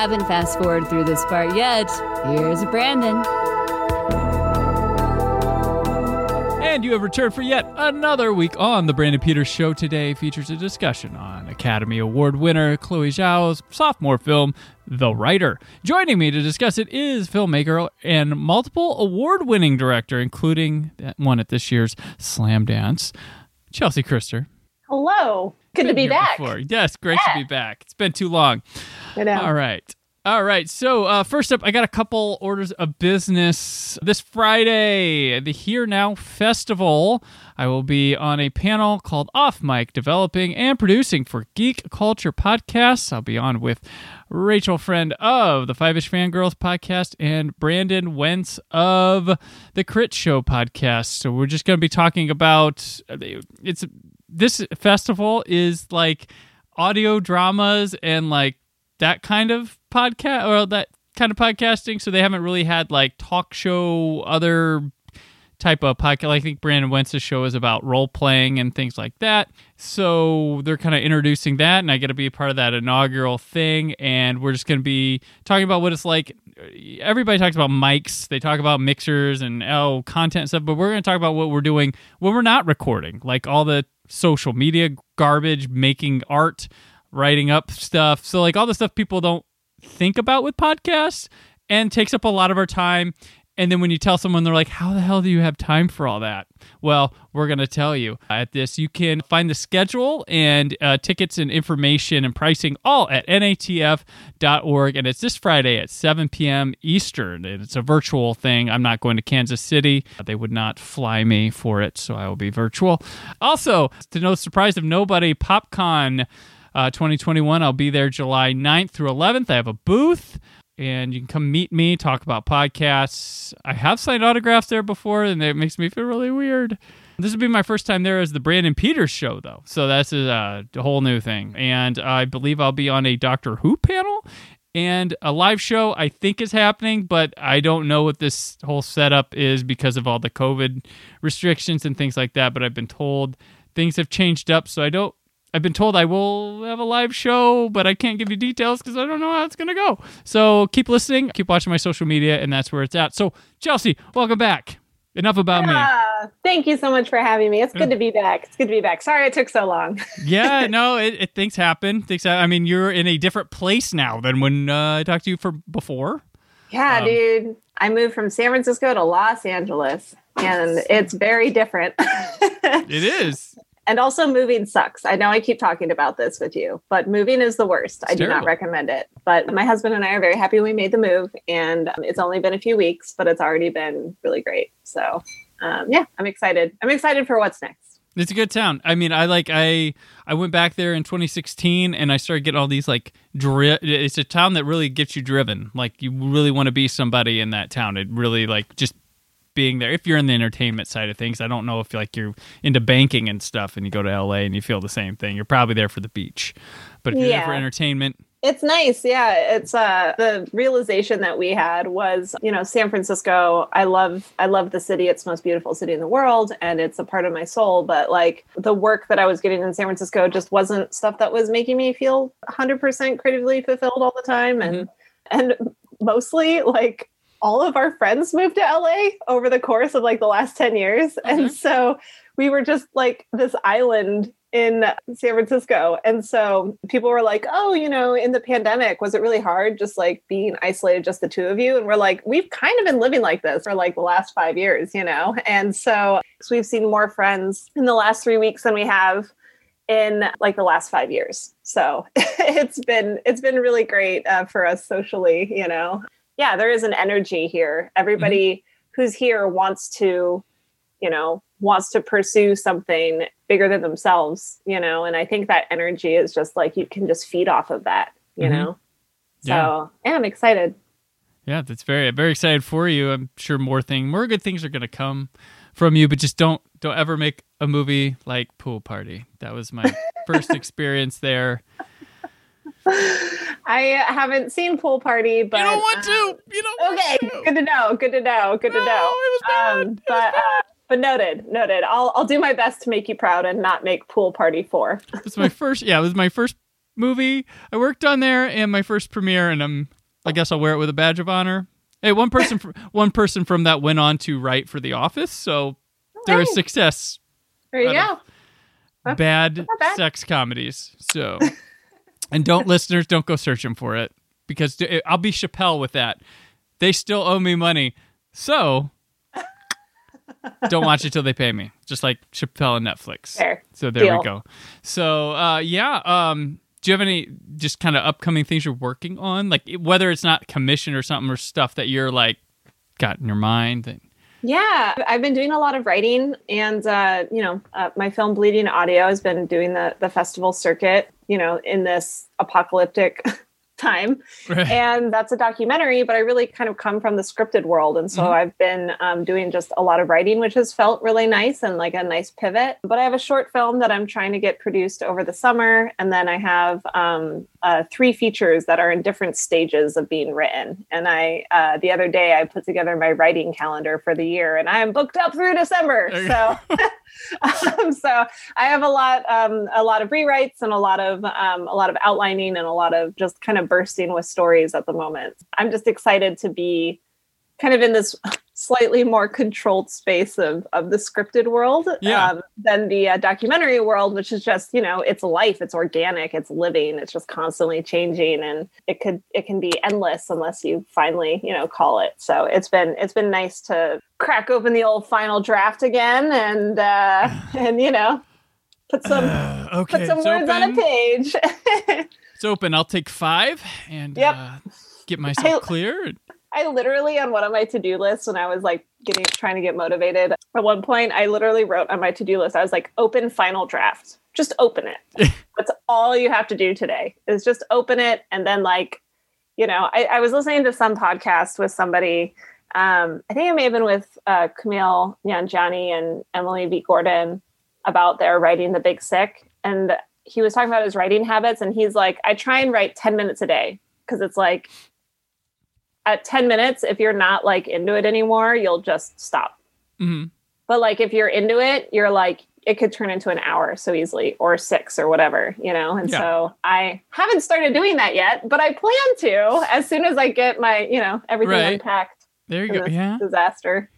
Haven't fast forwarded through this part yet, here's Brandon. And you have returned for yet another week on the Brandon Peters Show. Today features a discussion on Academy Award winner Chloe Zhao's sophomore film, The Rider. Joining me to discuss it is filmmaker and multiple award winning director, including that one at this year's Slamdance, Chelsea Christer. Hello. Good to be back. before. Yes, great to be back. It's been too long. I know. All right. All right. So, uh, first up, I got a couple orders of business. This Friday, the HEAR Now Festival, I will be on a panel called Off Mic Developing and Producing for Geek Culture Podcasts. I'll be on with Rachel Friend of the Five Ish Fangirls podcast and Brandon Wentz of the Crit Show podcast. So, we're just going to be talking about it's this festival is like audio dramas and like that kind of podcast or that kind of podcasting. So they haven't really had like talk show, other type of podcast. I think Brandon Wentz's show is about role playing and things like that. So they're kind of introducing that, and I get to be a part of that inaugural thing. And we're just going to be talking about what it's like. Everybody talks about mics, they talk about mixers and oh content and stuff, but we're going to talk about what we're doing when we're not recording, like all the social media garbage, making art, writing up stuff. So like all the stuff people don't think about with podcasts and takes up a lot of our time. And then when you tell someone, they're like, How the hell do you have time for all that? Well, we're going to tell you at this. You can find the schedule and uh, tickets and information and pricing all at natf.org. And it's this Friday at 7 p.m. Eastern. And it's a virtual thing. I'm not going to Kansas City. They would not fly me for it, so I will be virtual. Also, to no surprise of nobody, PopCon. Uh, 2021. I'll be there July 9th through 11th. I have a booth and you can come meet me, talk about podcasts. I have signed autographs there before, and it makes me feel really weird. This will be my first time there as the Brandon Peters show, though. So that's a, a whole new thing. And I believe I'll be on a Doctor Who panel and a live show, I think, is happening, but I don't know what this whole setup is because of all the COVID restrictions and things like that. But I've been told things have changed up, so I don't I've been told I will have a live show, but I can't give you details because I don't know how it's going to go. So keep listening, keep watching my social media, and that's where it's at. So, Chelsea, welcome back. Enough about me. Ah, thank you so much for having me. It's good to be back. It's good to be back. Sorry it took so long. yeah, no, it, it, things happen. Things. I mean, you're in a different place now than when uh, I talked to you for before. Yeah, um, dude. I moved from San Francisco to Los Angeles, and it's very different. it is. And also, moving sucks. I know I keep talking about this with you, but moving is the worst. It's I do terrible. not recommend it. But my husband and I are very happy we made the move, and it's only been a few weeks, but it's already been really great. So, um, yeah, I'm excited. I'm excited for what's next. It's a good town. I mean, I like I I went back there in 2016 and I started getting all these like dri- it's a town that really gets you driven. Like you really want to be somebody in that town. It really like just being there if you're in the entertainment side of things i don't know if like you're into banking and stuff and you go to la and you feel the same thing you're probably there for the beach but if you're yeah. there for entertainment it's nice yeah it's uh the realization that we had was you know san francisco i love i love the city it's the most beautiful city in the world and it's a part of my soul but like the work that i was getting in san francisco just wasn't stuff that was making me feel 100% creatively fulfilled all the time and mm-hmm. and mostly like all of our friends moved to LA over the course of like the last 10 years. Mm-hmm. And so we were just like this island in San Francisco. And so people were like, oh, you know, in the pandemic, was it really hard just like being isolated, just the two of you? And we're like, we've kind of been living like this for like the last five years, you know? And so, so we've seen more friends in the last three weeks than we have in like the last five years. So it's been, it's been really great uh, for us socially, you know? Yeah, there is an energy here. Everybody mm-hmm. who's here wants to you know, wants to pursue something bigger than themselves, you know, and I think that energy is just like you can just feed off of that, you Mhm. know. So Yeah. yeah, I'm excited. Yeah, that's very I'm very excited for you. I'm sure more thing more good things are gonna come from you, but just don't don't ever make a movie like Pool Party. That was my first experience there. I haven't seen Pool Party, but you don't want um, to. You don't want Okay, to. good to know. Good to know. Good No, to know. it was bad. Um, It was but uh, but noted, noted. I'll I'll do my best to make you proud and not make Pool Party four. It was my first. Yeah, it was my first movie I worked on there, and my first premiere. And I'm. I guess I'll wear it with a badge of honor. Hey, one person. fr- one person from that went on to write for The Office, so there is Hey. success. There you go. Bad bad. sex comedies. So, and don't listeners don't go searching for it because I'll be Chappelle with that. They still owe me money, so don't watch it till they pay me. Just like Chappelle and Netflix. Fair. So there Deal. we go. So uh, yeah, um, do you have any just kind of upcoming things you're working on, like whether it's not commission or something or stuff that you're like got in your mind? That, Yeah, I've been doing a lot of writing, and uh, you know, uh, my film Bleeding Audio has been doing the the festival circuit. You know, in this apocalyptic time, and that's a documentary. But I really kind of come from the scripted world, and so Mhm. I've been um, doing just a lot of writing, which has felt really nice and like a nice pivot. But I have a short film that I'm trying to get produced over the summer, and then I have um, uh, three features that are in different stages of being written. And I uh, the other day I put together my writing calendar for the year, and I am booked up through December. So. um, so I have a lot, um, a lot of rewrites and a lot of, um, a lot of outlining and a lot of just kind of bursting with stories at the moment. I'm just excited to be kind of in this slightly more controlled space of of the scripted world Yeah. um, than the uh, documentary world, which is just you know it's life, it's organic, it's living, it's just constantly changing, and it could it can be endless unless you finally you know call it. So it's been it's been nice to crack open the old final draft again and uh, and you know put some Uh, okay, put some words on a page. It's open. I'll take five and Yep. uh, get myself I- clear. I literally on one of my to-do lists when I was like getting trying to get motivated at one point I literally wrote on my to-do list I was like open final draft just open it that's all you have to do today is just open it and then like you know I, I was listening to some podcast with somebody um, I think it may have been with uh, Kumail Nanjiani and Emily V Gordon about their writing the big sick and he was talking about his writing habits and he's like I try and write 10 minutes a day because it's like at 10 minutes if you're not like into it anymore you'll just stop hmm but like if you're into it you're like it could turn into an hour so easily or six or whatever you know and Yeah. so i haven't started doing that yet but i plan to as soon as i get my you know everything Right. unpacked There you go. Yeah. disaster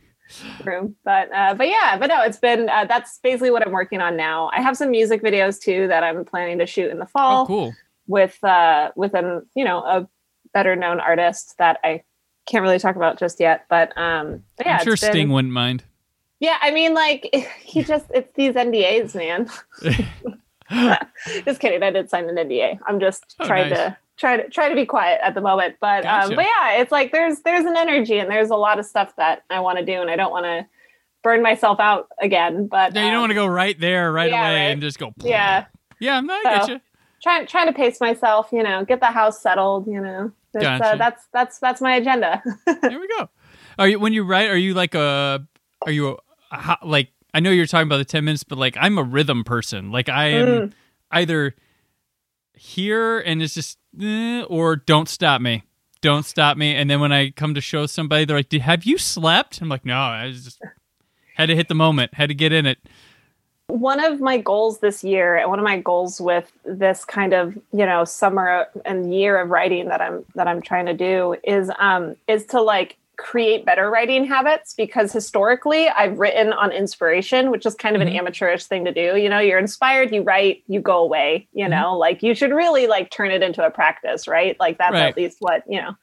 room but uh but yeah but no it's been uh, that's basically what i'm working on now i have some music videos too that i'm planning to shoot in the fall Oh, cool. with uh with an you know a better known artist that I can't really talk about just yet. But um but yeah, I'm sure been- Sting wouldn't mind. Yeah, I mean like he just it's these NDAs, man. just kidding. I did sign an NDA. I'm just Oh, trying nice. to try to try to be quiet at the moment. But Gotcha. um but yeah, it's like there's there's an energy and there's a lot of stuff that I want to do and I don't want to burn myself out again. But Yeah, you don't um, want to go right there right yeah, away right. and just go. Yeah. Yeah, no, I get So- you. trying trying to pace myself, you know, get the house settled, you know. That's, Gotcha. uh, that's that's that's my agenda. There we go. Are you when you write? Are you like a? Are you a, a like? I know you're talking about the ten minutes, but like I'm a rhythm person. Like I am Mm. either here and it's just eh, or don't stop me, don't stop me. And then when I come to show somebody, they're like, "Did have you slept?" I'm like, "No, I just had to hit the moment, had to get in it." one of my goals this year and one of my goals with this kind of you know summer and year of writing that i'm that i'm trying to do is um is to like create better writing habits because historically i've written on inspiration which is kind of Mhm. an amateurish thing to do you know you're inspired you write you go away you know like you should really like turn it into a practice right like that's Right. at least what you know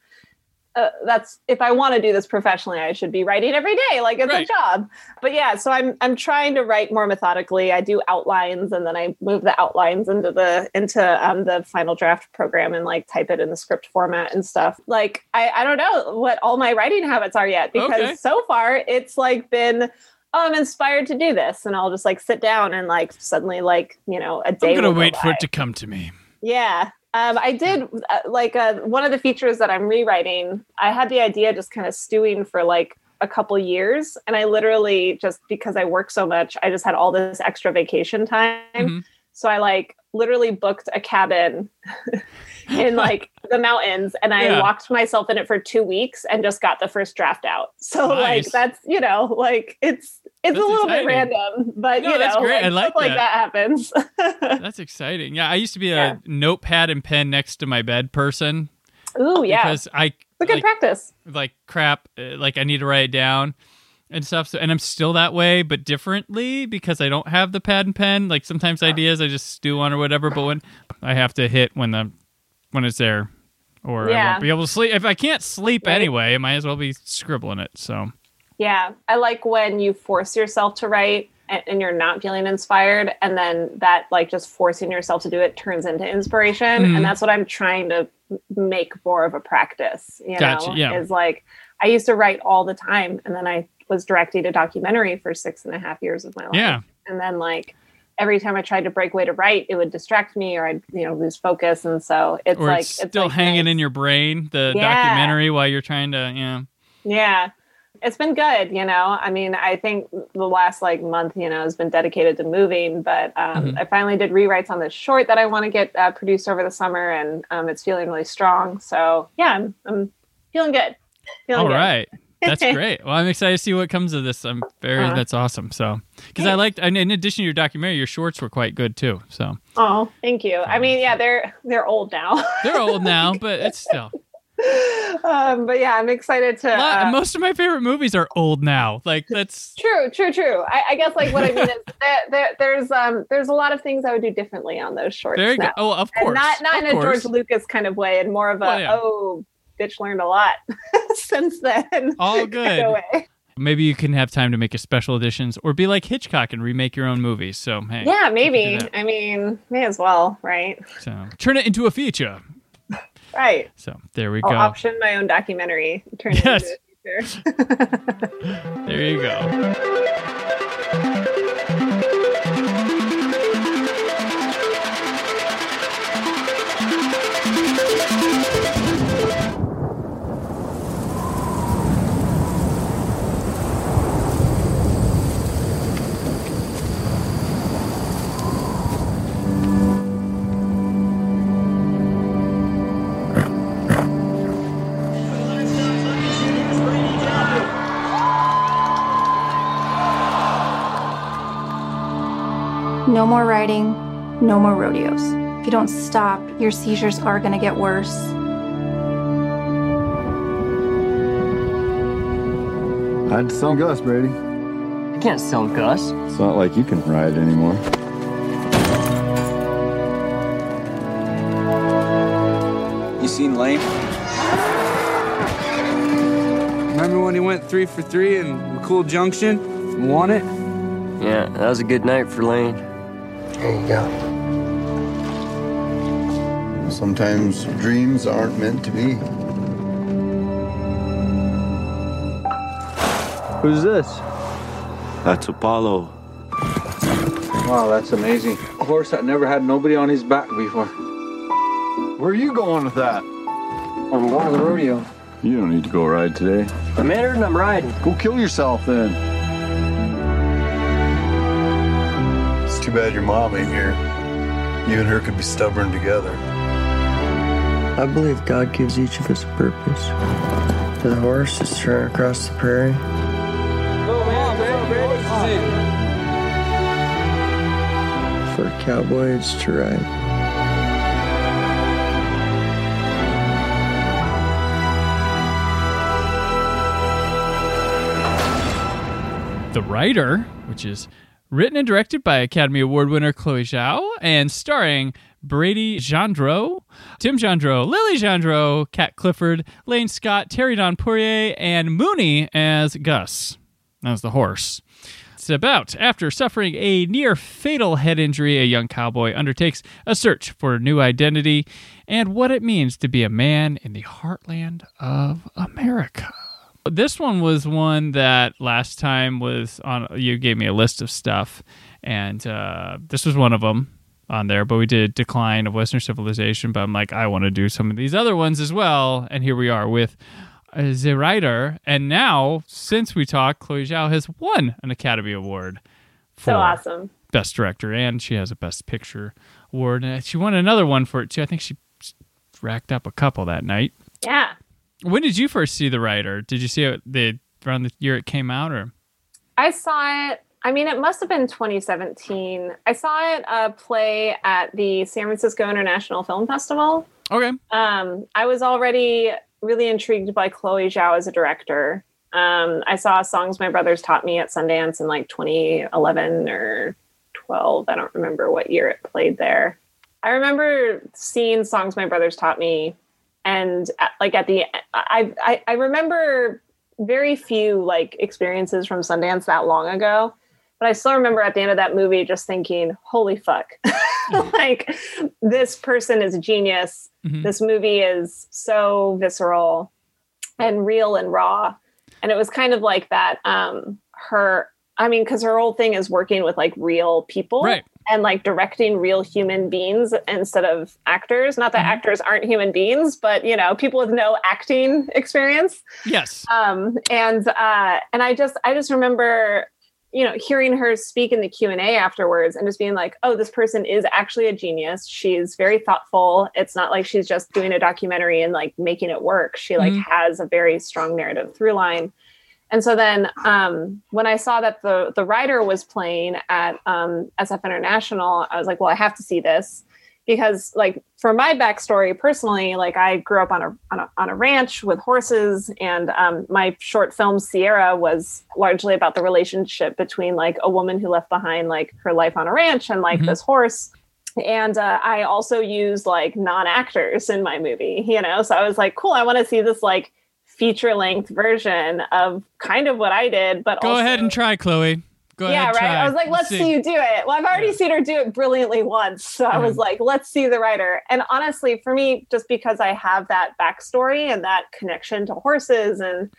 uh, that's if I want to do this professionally, I should be writing every day, like it's Right. a job. But yeah, so I'm I'm trying to write more methodically. I do outlines, and then I move the outlines into the into um, the final draft program and like type it in the script format and stuff. Like I I don't know what all my writing habits are yet because Okay. so far it's like been oh, I'm inspired to do this, and I'll just like sit down and like suddenly like you know a day. I'm gonna will go wait for it to come to me. Yeah. Um, I did uh, like uh, one of the features that I'm rewriting. I had the idea just kind of stewing for like a couple years, and I literally just because I work so much, I just had all this extra vacation time. Mhm. So I like literally booked a cabin in like the mountains, and I Yeah. locked myself in it for two weeks and just got the first draft out. So like that's you know like it's it's That's a little exciting. bit random, but No, you know that's great. I like stuff like that. that happens. That's exciting. Yeah, I used to be a Yeah. notepad and pen next to my bed person Ooh yeah, because I it's a good like, practice. like crap uh, like I need to write it down and stuff. So and I'm still that way, but differently because I don't have the pad and pen. Like sometimes ideas I just stew on or whatever, but when I have to hit when the when it's there, or I Yeah. won't be able to sleep. If I can't sleep Right. anyway, I might as well be scribbling it. So Yeah, I like when you force yourself to write and, and you're not feeling inspired, and then that like just forcing yourself to do it turns into inspiration, Mhm. and that's what I'm trying to make more of a practice. You Gotcha, know, yeah. is like I used to write all the time, and then I was directing a documentary for six and a half years of my life, yeah, and then like every time I tried to break away to write, it would distract me or I'd you know lose focus, and so it's or like it's still like hanging nice. in your brain the Yeah. documentary while you're trying to yeah. Yeah. It's been good, you know. I mean, I think the last like month, you know, has been dedicated to moving, but um, Mhm. I finally did rewrites on this short that I want to get uh, produced over the summer, and um, it's feeling really strong. So yeah, I'm, I'm feeling good. Feeling All good. right. That's great. Well, I'm excited to see what comes of this. I'm very. Uh-huh. that's awesome. So, because I liked, and in addition to your documentary, your shorts were quite good too. So Oh, thank you. I mean, yeah, they're they're old now, they're old now, but it's still. Um, but yeah, I'm excited to. Uh, most of my favorite movies are old now. Like that's True, true, true. I, I guess like what I mean is that there, there's um there's a lot of things I would do differently on those shorts. very good. now. Oh, of And course. not not of in a course. George Lucas kind of way, and more of a Well, yeah. oh, bitch learned a lot since then. All good. Maybe you can have time to make a special editions, or be like Hitchcock and remake your own movies. So hey, Yeah, maybe. I mean, may as well, right? so turn it into a feature. Right. So there we I'll go. option my own documentary. Turn it Yes. into a feature. There you go. No more riding, no more rodeos. If you don't stop, your seizures are going to get worse. I'd sell Gus, Brady. I can't sell Gus. It's not like you can ride anymore. You seen Lane? Remember when he went three for three in McCool Junction and won it? Yeah, that was a good night for Lane. There you go. Sometimes dreams aren't meant to be. Who's this? That's Apollo. Wow, that's amazing. A horse that never had nobody on his back before. Where are you going with that? I'm going to the rodeo. You don't need to go ride today. I'm entered and I'm riding. Go kill yourself then. Too bad your mom ain't here. You and her could be stubborn together. I believe God gives each of us a purpose. To the horse, it's to run across the prairie. For a cowboy, it's to ride. The Rider, which is written and directed by Academy Award winner Chloe Zhao and starring Brady Jandreau, Tim Jandreau, Lilly Jandreau, Cat Clifford, Lane Scott, Terry Don Pourier, and Mooney as Gus, as the horse. It's about after suffering a near fatal head injury, a young cowboy undertakes a search for a new identity and what it means to be a man in the heartland of America. This one was one that last time was on. You gave me a list of stuff, and uh, this was one of them on there. But we did Decline of Western Civilization. But I'm like, I want to do some of these other ones as well. And here we are with uh, the Rider. And now, since we talked, Chloe Zhao has won an Academy Award for So awesome. Best Director, and she has a Best Picture award. And she won another one for it too. I think she racked up a couple that night. Yeah. When did you first see the Rider? Did you see it the around the year it came out, or I saw it. I mean, it must have been 2017. I saw it uh, play at the San Francisco International Film Festival. okay? Um, I was already really intrigued by Chloe Zhao as a director. Um, I saw Songs My Brothers Taught Me at Sundance in like 2011 or 12. I don't remember what year it played there. I remember seeing Songs My Brothers Taught Me, and at, like at the, I, I I remember very few like experiences from Sundance that long ago, but I still remember at the end of that movie just thinking, "Holy fuck!" like this person is a genius. Mhm. This movie is so visceral and real and raw, and it was kind of like that. Um, her, I mean, because her whole thing is working with like real people, Right. And like directing real human beings instead of actors. Not that Mhm. actors aren't human beings, but you know, people with no acting experience. Yes. Um, and uh, and I just I just remember, you know, hearing her speak in the Q and A afterwards, and just being like, oh, this person is actually a genius. She's very thoughtful. It's not like she's just doing a documentary and like making it work. She like Mhm. has a very strong narrative through line. And so then um, when I saw that the the Rider was playing at um, SF International, I was like, well, I have to see this because like for my backstory personally, like I grew up on a on a, on a ranch with horses, and um, my short film Sierra was largely about the relationship between like a woman who left behind like her life on a ranch and like Mhm. this horse. And uh, I also used like non actors in my movie, you know. So I was like, cool, I want to see this like feature length version of kind of what I did, but Go also, ahead and try, Chloe. Go yeah, ahead. right. try. I was like, let's see. you do it. Well, I've already Yeah. seen her do it brilliantly once. So I was like, let's see the Rider. And honestly, for me, just because I have that backstory and that connection to horses, and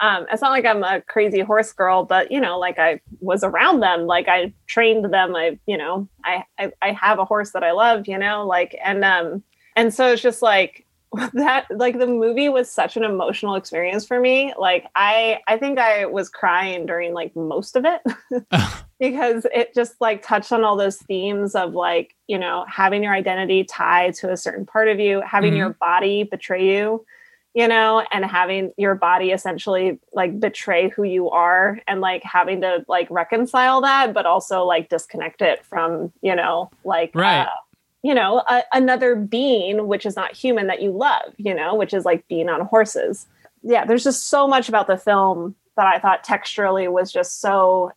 um, it's not like I'm a crazy horse girl, but you know, like I was around them, like I trained them. I, you know, I, I, I have a horse that I love, you know, like, and, um, and so it's just like, that like the movie was such an emotional experience for me like i i think i was crying during like most of it because it just like touched on all those themes of like you know having your identity tied to a certain part of you having Mhm. your body betray you you know and having your body essentially like betray who you are and like having to like reconcile that but also like disconnect it from you know like Right. uh, you know a, another being which is not human that you love you know which is like being on horses yeah there's just so much about the film that i thought texturally was just so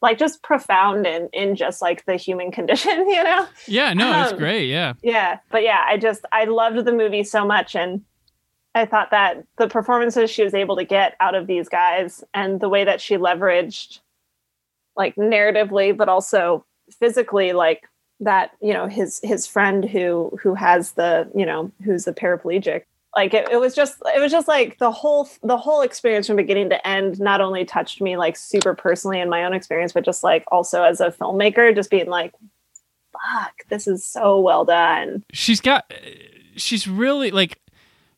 like just profound in in just like the human condition you know Yeah, no, it's Um, great. Yeah. yeah but yeah i just i loved the movie so much and i thought that the performances she was able to get out of these guys and the way that she leveraged like narratively but also physically like that you know his his friend who who has the you know who's the paraplegic like it, it was just it was just like the whole the whole experience from beginning to end not only touched me like super personally in my own experience but just like also as a filmmaker just being like fuck this is so well done she's got she's really like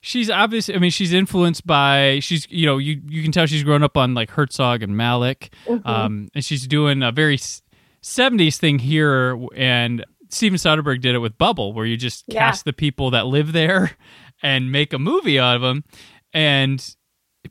she's obviously i mean she's influenced by she's you know you you can tell she's grown up on like herzog and Malick Mhm. um and she's doing a very 70s thing here and steven soderbergh did it with bubble where you just Yeah. cast the people that live there and make a movie out of them and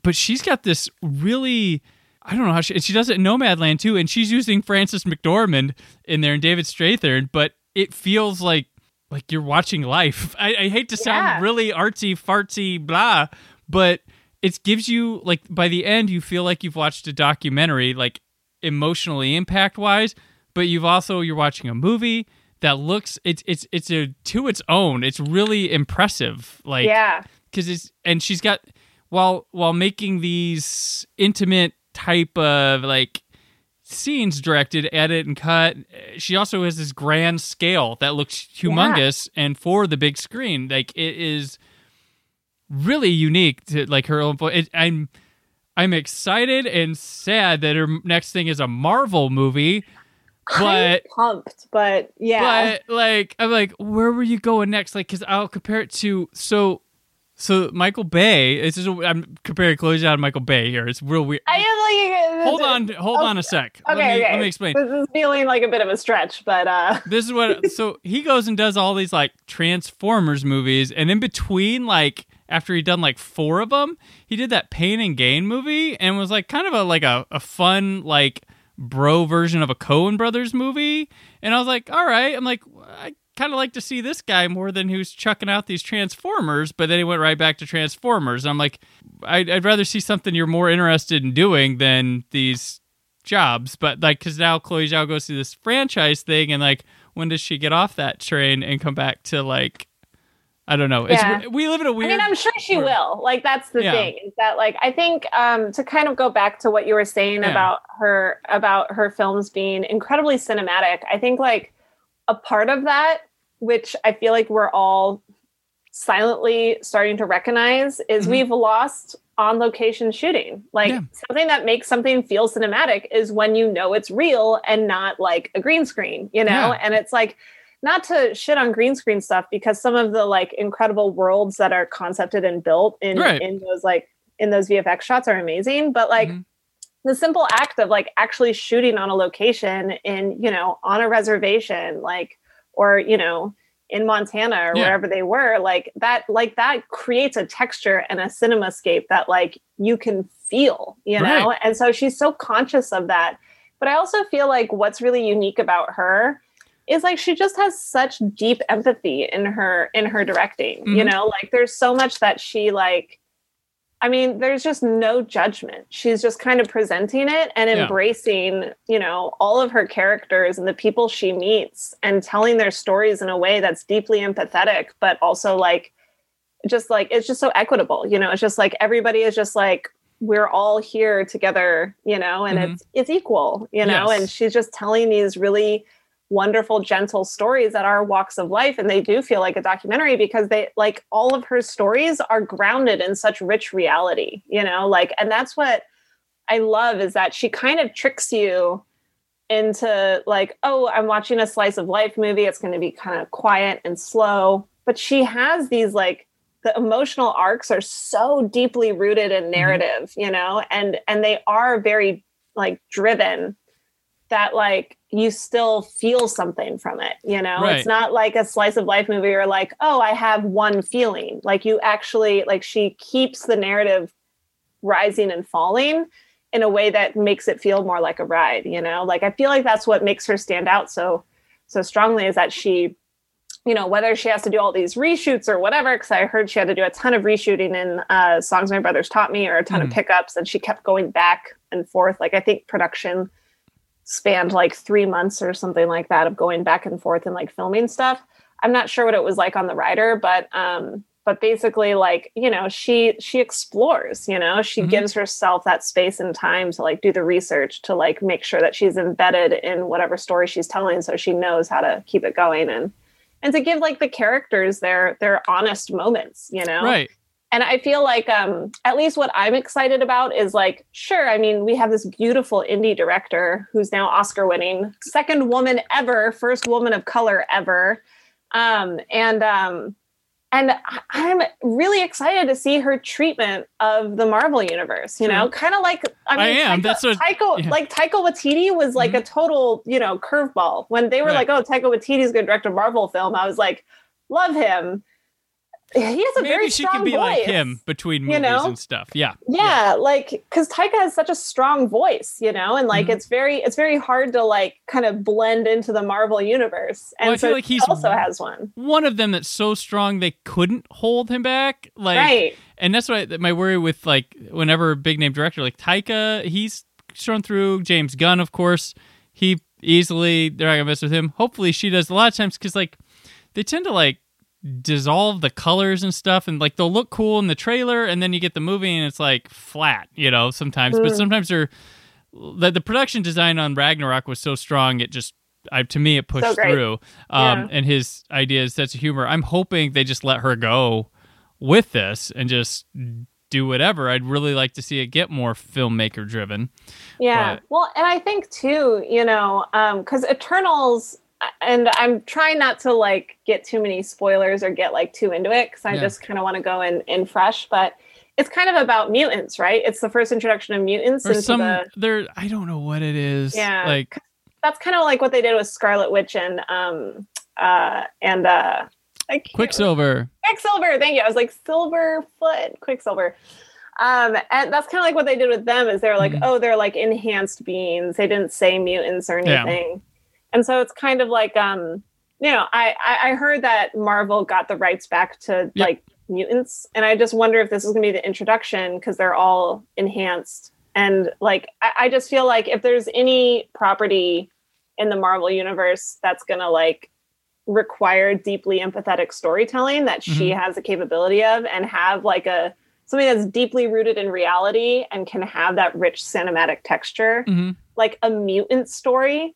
but she's got this really I don't know how she she does it in Nomadland too, and she's using Frances McDormand in there and David Strathairn, but it feels like like you're watching life. I, I hate to sound Yeah. really artsy fartsy blah, but it gives you like by the end you feel like you've watched a documentary, like emotionally impact wise, but you've also you're watching a movie that looks it's it's it's a to its own. It's really impressive. Like yeah because it's and she's got while while making these intimate type of like scenes directed edit and cut she also has this grand scale that looks humongous and for the big screen like it is really unique to like her own voice i'm I'm excited and sad that her next thing is a Marvel movie. But I'm pumped, but yeah. but like I'm like, where were you going next? Like, because I'll compare it to so so Michael Bay. This is I'm comparing Zhao and Michael Bay here. It's real weird. I am like hold on, hold on a sec. Okay, let me okay. let me explain. This is feeling like a bit of a stretch, but uh This is what so he goes and does all these like Transformers movies, and in between like after he'd done like four of them, he did that Pain and Gain movie, and was like kind of a like a, a fun like bro version of a Coen Brothers movie. And I was like, all right, I'm like, I kind of like to see this guy more than who's chucking out these Transformers. But then he went right back to Transformers. And I'm like, I'd, I'd rather see something you're more interested in doing than these jobs. But like, because now Chloe Zhao goes through this franchise thing, and like, when does she get off that train and come back to like, I don't know. Yeah. It's, we live in a weird. I mean, I'm sure she world. will. Like that's the Yeah. thing is that like I think um to kind of go back to what you were saying Yeah. about her about her films being incredibly cinematic. I think like a part of that which I feel like we're all silently starting to recognize is Mhm. we've lost on location shooting. Like Yeah. something that makes something feel cinematic is when you know it's real and not like a green screen, you know? And it's like not to shit on green screen stuff because some of the like incredible worlds that are concepted and built in Right. in those like in those VFX shots are amazing, but like Mhm. the simple act of like actually shooting on a location in, you know, on a reservation like or, you know, in Montana or Yeah. wherever they were, like that like that creates a texture and a cinemascape that like you can feel, you know? Right. And so she's so conscious of that. But I also feel like what's really unique about her is like she just has such deep empathy in her in her directing you Mhm. know like there's so much that she like i mean there's just no judgment she's just kind of presenting it and Yeah. embracing you know all of her characters and the people she meets and telling their stories in a way that's deeply empathetic but also like just like it's just so equitable you know it's just like everybody is just like we're all here together you know and Mhm. it's it's equal you know Yes. and she's just telling these really wonderful gentle stories that are walks of life and they do feel like a documentary because they like all of her stories are grounded in such rich reality you know like and that's what i love is that she kind of tricks you into like oh i'm watching a slice of life movie it's going to be kind of quiet and slow but she has these like the emotional arcs are so deeply rooted in mm-hmm. narrative you know and and they are very like driven that like you still feel something from it you know Right. it's not like a slice of life movie or like oh i have one feeling like you actually like she keeps the narrative rising and falling in a way that makes it feel more like a ride you know like i feel like that's what makes her stand out so so strongly is that she you know whether she has to do all these reshoots or whatever because i heard she had to do a ton of reshooting in uh, songs my brothers taught me or a ton Mhm. of pickups and she kept going back and forth like i think production spanned like three months or something like that of going back and forth and like filming stuff i'm not sure what it was like on the rider but um but basically like you know she she explores you know she Mhm. gives herself that space and time to like do the research to like make sure that she's embedded in whatever story she's telling so she knows how to keep it going and and to give like the characters their their honest moments you know Right. And i feel like um at least what i'm excited about is like sure i mean we have this beautiful indie director who's now oscar winning second woman ever first woman of color ever um and um and I- i'm really excited to see her treatment of the marvel universe you know kind of like i I mean am. Taika, That's what- Taika, yeah. like Taika Waititi was like a total, you know, curveball. When they were Right. like, "Oh, Taika Waititi's going to direct a Marvel film," I was like, "Love him." He has a Maybe very she can be voice. like him between you movies know? and stuff. Yeah. Yeah, like because Taika has such a strong voice, you know, and like Mhm. it's very it's very hard to like kind of blend into the Marvel universe. And Well, I so feel like he also has one, One of them that's so strong they couldn't hold him back. Like, right? and that's why my worry with like whenever a big name director like Taika, he's shown through James Gunn, of course. He easily they're not gonna mess with him. Hopefully, she does a lot of times because like they tend to like dissolve the colors and stuff, and like they'll look cool in the trailer, and then you get the movie and it's like flat, you know. Sometimes, but Mm. sometimes they're the, the production design on Ragnarok was so strong it just. I, to me, it pushed great. through, um, Yeah. and his ideas, sense of humor. I'm hoping they just let her go with this and just do whatever. I'd really like to see it get more filmmaker driven. Yeah. But- well, and I think too, you know, because Eternals, and I'm trying not to like get too many spoilers or get like too into it because I Yeah. just kind of want to go in in fresh, but. It's kind of about mutants, right? It's the first introduction of mutants Or into some the. there I don't know what it is. Yeah. Like That's kind of like what they did with Scarlet Witch and um uh and uh Quicksilver. Quicksilver. Thank you. I was like Silverfoot, Quicksilver. Um, and that's kind of like what they did with them. Is they're like, Mhm. oh, they're like enhanced beings. They didn't say mutants or Yeah. And so it's kind of like, um, you know, I, I I heard that Marvel got the rights back to Yep. like mutants, and I just wonder if this is going to be the introduction because they're all enhanced. And like, I, I just feel like if there's any property in the Marvel universe that's going to like require deeply empathetic storytelling that she Mhm. has the capability of and have like a something that's deeply rooted in reality and can have that rich cinematic texture hmm like a mutant story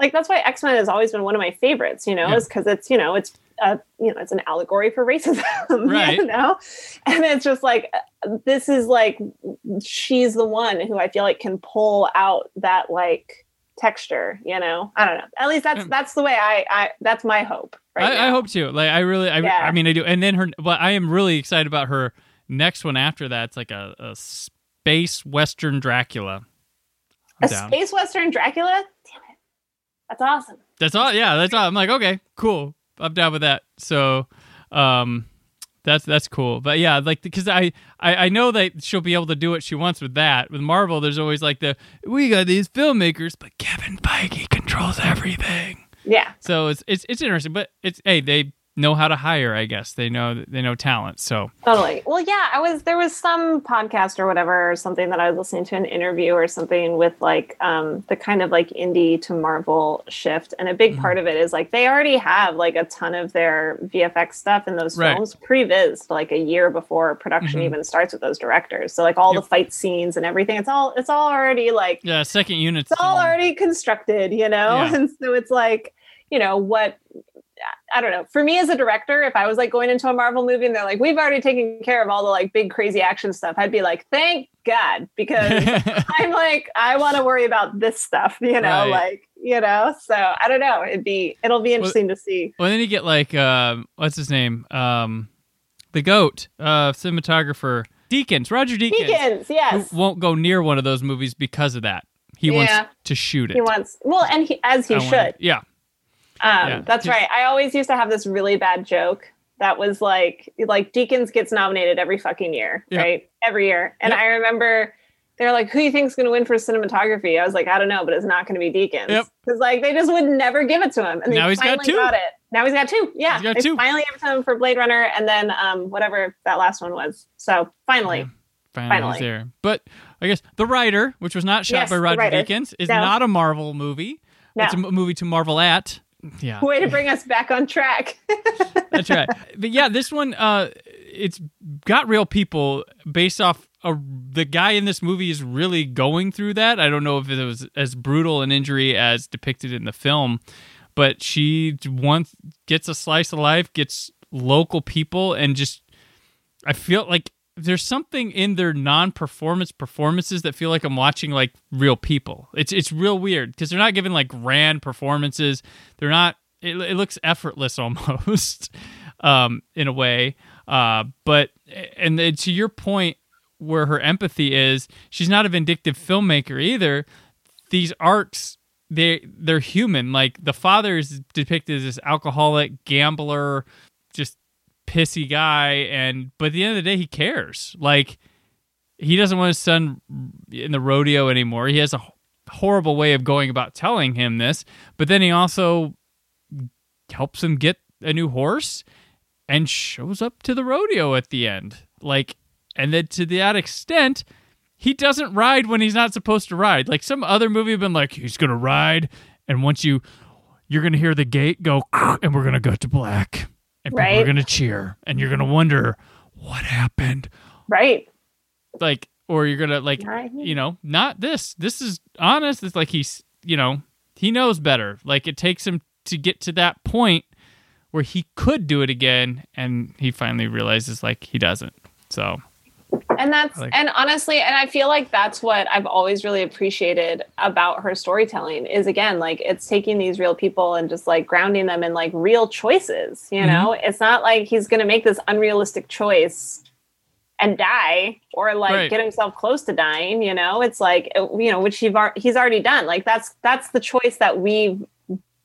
like that's why x-men has always been one of my favorites you know Yeah. is because it's you know it's a you know it's an allegory for racism Right. you know and it's just like uh, this is like she's the one who i feel like can pull out that like texture you know i don't know at least that's that's the way i i that's my hope right I, I hope too. Like I really, I, Yeah. I mean, I do. And then her, but I am really excited about her next one after that. It's like a, a space western Dracula. I'm a down. space western dracula that's awesome That's all. Yeah, that's all. I'm like, okay, cool. I'm down with that. So, um, that's that's cool. But yeah, like because I, I I know that she'll be able to do what she wants with that. With Marvel, there's always like the we got these filmmakers, but Kevin Feige controls everything. yeah So it's it's it's interesting. But it's hey, they know how to hire. I guess they know they know talent. So Totally. Well, yeah, I was there was some podcast or whatever or something that I was listening to an interview or something with like um the kind of like indie to Marvel shift. And a big Mm-hmm. part of it is like they already have like a ton of their VFX stuff in those Right. films pre-vis like a year before production Mhm. even starts with those directors. So like all Yep. the fight scenes and everything, it's all it's all already like yeah, second unit. it's all already constructed, you know? Yeah. And so it's like, you know, what I don't know. For me as a director, if I was like going into a Marvel movie and they're like, we've already taken care of all the like big crazy action stuff, I'd be like, thank God, because I'm like, I want to worry about this stuff, you know, Right. like, you know. So I don't know. It'd be it'll be interesting to see. Well, then you get like um, what's his name? Um, the goat, uh, cinematographer Deakins, Roger Deakins, Deacons, yes. who won't go near one of those movies because of that. He wants to shoot it. He wants well, and he as he I should. wanna- yeah. Um, Yeah. That's right. I always used to have this really bad joke that was like, like Deakins gets nominated every fucking year, Yeah. right? Every year. And Yep. I remember they're like, who do you think's going to win for cinematography? I was like, I don't know, but it's not going to be Deakins. Yep. Because like they just would never give it to him. And they Now he's got finally two. got it. Now he's got two. Yeah. He's got they two. finally gave it to him for Blade Runner and then um, whatever that last one was. So finally. Yeah. Finally, Finally. there. But I guess The Rider, which was not shot Yes, by Roger. Deakins, is No. not a Marvel movie. No. It's a movie to marvel at. Yeah. Way to bring us back on track. That's right. But yeah, this one, uh, it's got real people based off a, the guy in this movie is really going through that. I don't know if it was as brutal an injury as depicted in the film, but she once gets a slice of life, gets local people, and just I feel like there's something in their non-performance performances that feel like I'm watching like real people. It's it's real weird because they're not giving like grand performances. They're not. It, it looks effortless almost, um, in a way. Uh, but and to your point, where her empathy is, she's not a vindictive filmmaker either. These arcs, they they're human. Like the father is depicted as this alcoholic gambler, just pissy guy, and but at the end of the day, he cares. Like he doesn't want his son in the rodeo anymore. He has a horrible way of going about telling him this, but then he also helps him get a new horse and shows up to the rodeo at the end. Like, and then to that extent, he doesn't ride when he's not supposed to ride. Like some other movie have been like, he's gonna ride, and once you, you're gonna hear the gate go, and we're gonna go to black, and people are gonna cheer, and you're gonna wonder what happened? Right. like or you're gonna like Right. you. know not this. This is honest. It's like he's you know he knows better. Like it takes him to get to that point where he could do it again and he finally realizes like he doesn't. So and that's Like- and honestly and i feel like that's what i've always really appreciated about her storytelling is again like it's taking these real people and just like grounding them in like real choices you mm-hmm. know? It's not like he's gonna make this unrealistic choice and die or like Right. get himself close to dying you know? It's like you know which he've, al- he's already done. Like that's that's the choice that we've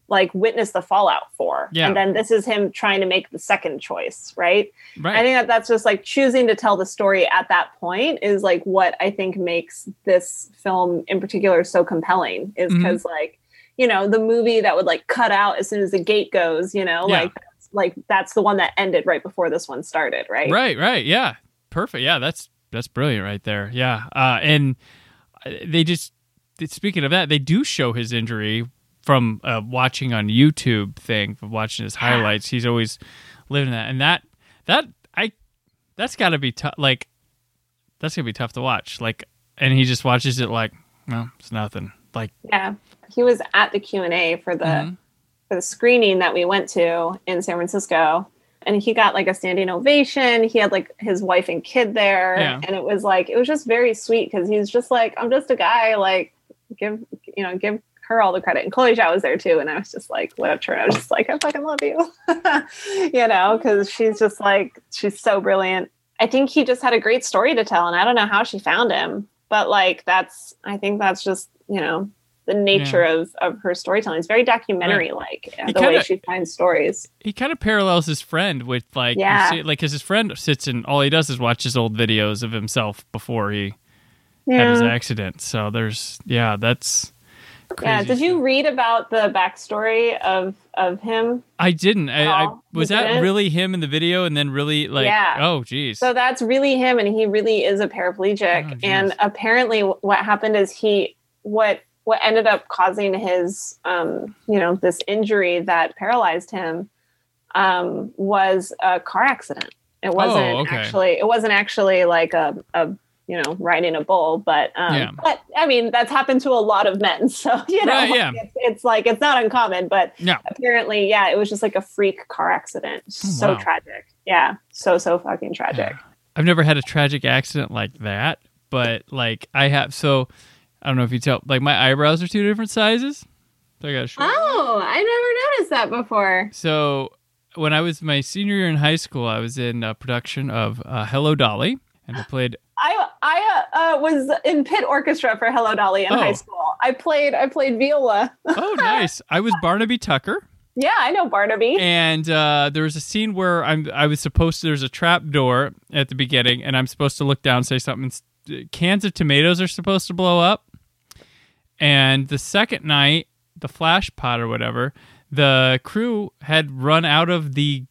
like witness the fallout for Yeah. and then this is him trying to make the second choice right Right. I think that that's just like choosing to tell the story at that point is like what I think makes this film in particular so compelling is because like you know the movie that would like cut out as soon as the gate goes you know Yeah. like like that's the one that ended right before this one started right Right, right. Yeah. Perfect. Yeah, that's that's brilliant right there. Yeah. Uh and uh, they just speaking of that, they do show his injury from uh, watching on YouTube thing, from watching his highlights. He's always living that. And that that I that's got to be tough like that's to be tough to watch. Like and he just watches it like, well, it's nothing. Like yeah he was at the q&a for the Mhm. for the screening that we went to in san francisco and he got like a standing ovation he had like his wife and kid there Yeah. and it was like it was just very sweet because he's just like i'm just a guy like give you know give her all the credit. And chloe Zhao was there too. And i was just like what up i was just like i fucking love you. You know because she's just like she's so brilliant. I think he just had a great story to tell. And i don't know how she found him but like that's i think that's just you know the nature of of her storytelling. It's very documentary like He the way kinda- she finds stories. He kind of parallels his friend with like Yeah. see- like 'cause his friend sits and all he does is watch his old videos of himself before he had his accident. So there's yeah, that's yeah crazy did you read about the backstory of of him I didn't. I, I Oh, was you that didn't? really him in the video, and then really like Yeah. oh geez. So that's really him, and he really is a paraplegic. Oh, and apparently, what happened is he what what ended up causing his um, you know this injury that paralyzed him um, was a car accident. It wasn't Oh, okay. actually it wasn't actually like a, a you know riding a bull, but um, Yeah. but I mean that's happened to a lot of men. So you know Right, yeah. it's, it's like it's not uncommon, but yeah. apparently yeah it was just like a freak car accident. so Oh, wow. tragic. Yeah, so so fucking tragic. I've never had a tragic accident like that, but like I have. So I don't know if you tell. Like my eyebrows are two different sizes. So I got a short. Oh, I never noticed that before. So when I was my senior year in high school, I was in a production of uh, Hello Dolly, and I played. I uh, uh, was in pit orchestra for Hello Dolly in Oh. high school. I played I played viola. Oh, nice! I was Barnaby Tucker. yeah, I know Barnaby. and uh, there was a scene where I'm I was supposed to there's a trap door at the beginning and I'm supposed to look down and say something cans of tomatoes are supposed to blow up and the second night the flash pot or whatever the crew had run out of the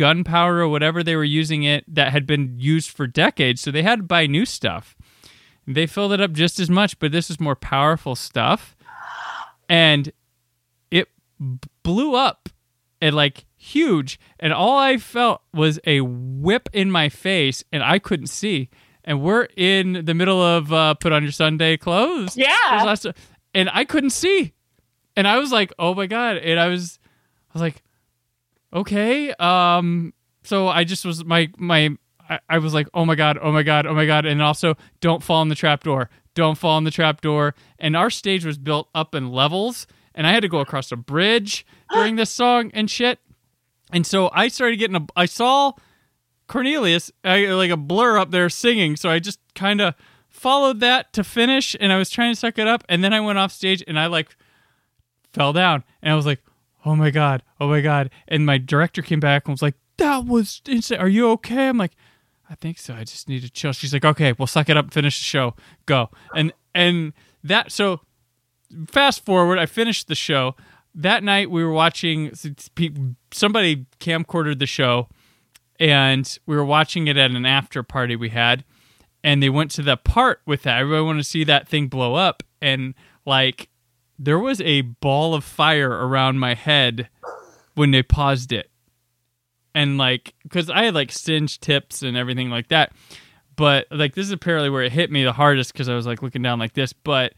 gunpowder or whatever they were using it that had been used for decades. So they had to buy new stuff. They filled it up just as much but this is more powerful stuff. And it blew up and like huge. And all i felt was a whip in my face and i couldn't see. And we're in the middle of uh, put on your sunday clothes. Yeah. There's lots of- and i couldn't see. And i was like oh my god. And i was i was like okay um so i just was my my I, I was like oh my god oh my god oh my god and also don't fall in the trap door. Don't fall in the trap door. And our stage was built up in levels and i had to go across a bridge during this song and shit. And so i started getting a i saw cornelius I, like a blur up there singing so i just kind of followed that to finish and i was trying to suck it up and then i went off stage and i like fell down. And I was like, oh my God, oh my God. And my director came back and was like, that was insane. Are you okay? I'm like, I think so. I just need to chill. She's like, okay, we'll suck it up, finish the show, go. And, and that, so fast forward, I finished the show. That night we were watching, somebody camcordered the show and we were watching it at an after party we had and they went to the part with that. Everybody wanted to see that thing blow up. And like, there was a ball of fire around my head when they paused it. And like, because I had like singed tips and everything like that. But like, this is apparently where it hit me the hardest because I was like looking down like this. But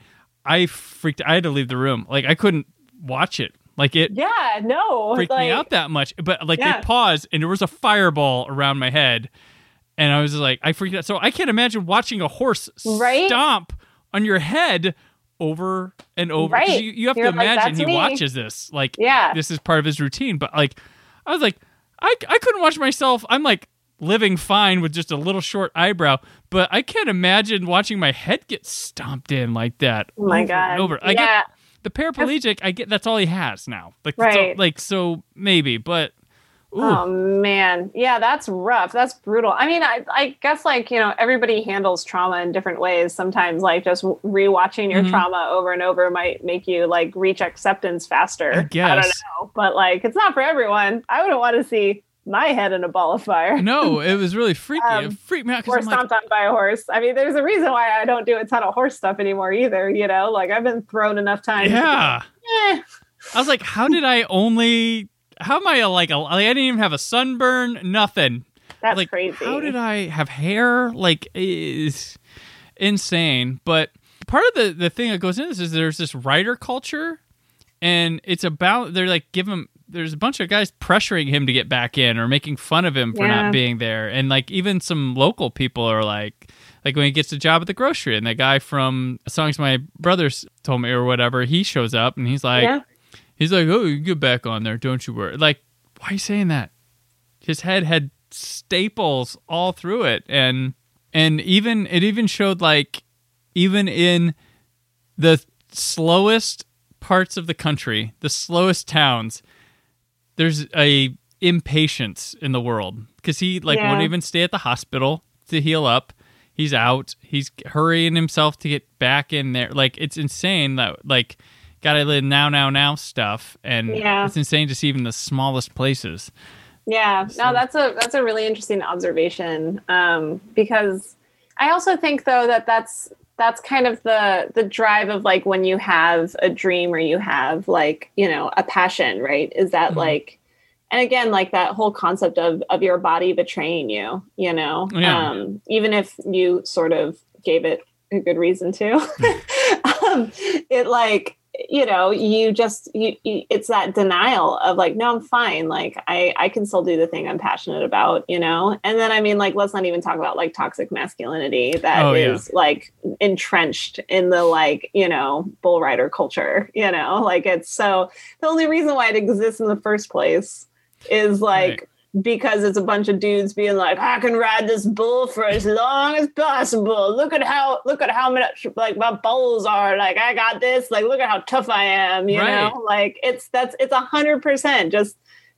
I freaked, I had to leave the room. Like, I couldn't watch it. Like, it Yeah, no. freaked like, me out that much. But like, Yeah. they paused and there was a fireball around my head. and I was like, I freaked out. So I can't imagine watching a horse Right? stomp on your head over and over. Right. You, you have You're to like, imagine "That's he me." watches this. Like, Yeah. this is part of his routine. But like, I was like, I, I couldn't watch myself. I'm like living fine with just a little short eyebrow, but I can't imagine watching my head get stomped in like that. Oh my God. Over. I yeah. get the paraplegic. I get that's all he has now. Like, Right. like so maybe, but. Ooh. Oh man, yeah, that's rough. That's brutal. I mean, I, I guess like you know everybody handles trauma in different ways. Sometimes like just rewatching your Mhm. trauma over and over might make you like reach acceptance faster. I I don't know, but like it's not for everyone. I wouldn't want to see my head in a ball of fire. No, it was really freaky. Um, it freaked me out Or I'm like, stomped on by a horse. I mean, there's a reason why I don't do a ton of horse stuff anymore either. You know, like I've been thrown enough times. yeah. like, eh. I was like, how did I only? How am I a, like? I didn't even have a sunburn. Nothing. That's like, crazy. How did I have hair? Like, is insane. But part of the the thing that goes into this is there's this rider culture, and it's about they're like give him. There's a bunch of guys pressuring him to get back in or making fun of him for Yeah. not being there, and like even some local people are like. Like when he gets a job at the grocery, and that guy from songs my brothers told me or whatever, he shows up and he's like, yeah. He's like, "Oh, you can get back on there, don't you worry." Like, why are you saying that? His head had staples all through it, and and even it even showed like even in the slowest parts of the country, the slowest towns, there's a impatience in the world because he like Yeah. won't even stay at the hospital to heal up. He's out. He's hurrying himself to get back in there. Like it's insane that like gotta live now, now, now stuff, and Yeah. it's insane to see even the smallest places. Yeah, So- no, that's a that's a really interesting observation um, because I also think though that that's that's kind of the the drive of like when you have a dream or you have like you know a passion, right? Is that Mhm. like and again like that whole concept of of your body betraying you, you know, Yeah. um, even if you sort of gave it a good reason to, um, it like you know you just you, you it's that denial of like no i'm fine. Like i i can still do the thing i'm passionate about you know? And then i mean like let's not even talk about like toxic masculinity that Oh, yeah. like entrenched in the like you know bull rider culture you know? Like it's so the only reason why it exists in the first place is like because it's a bunch of dudes being like, I can ride this bull for as long as possible. Look at how look at how much like my balls are. Like I got this. Like look at how tough I am. You Right. know, like it's that's it's a hundred percent just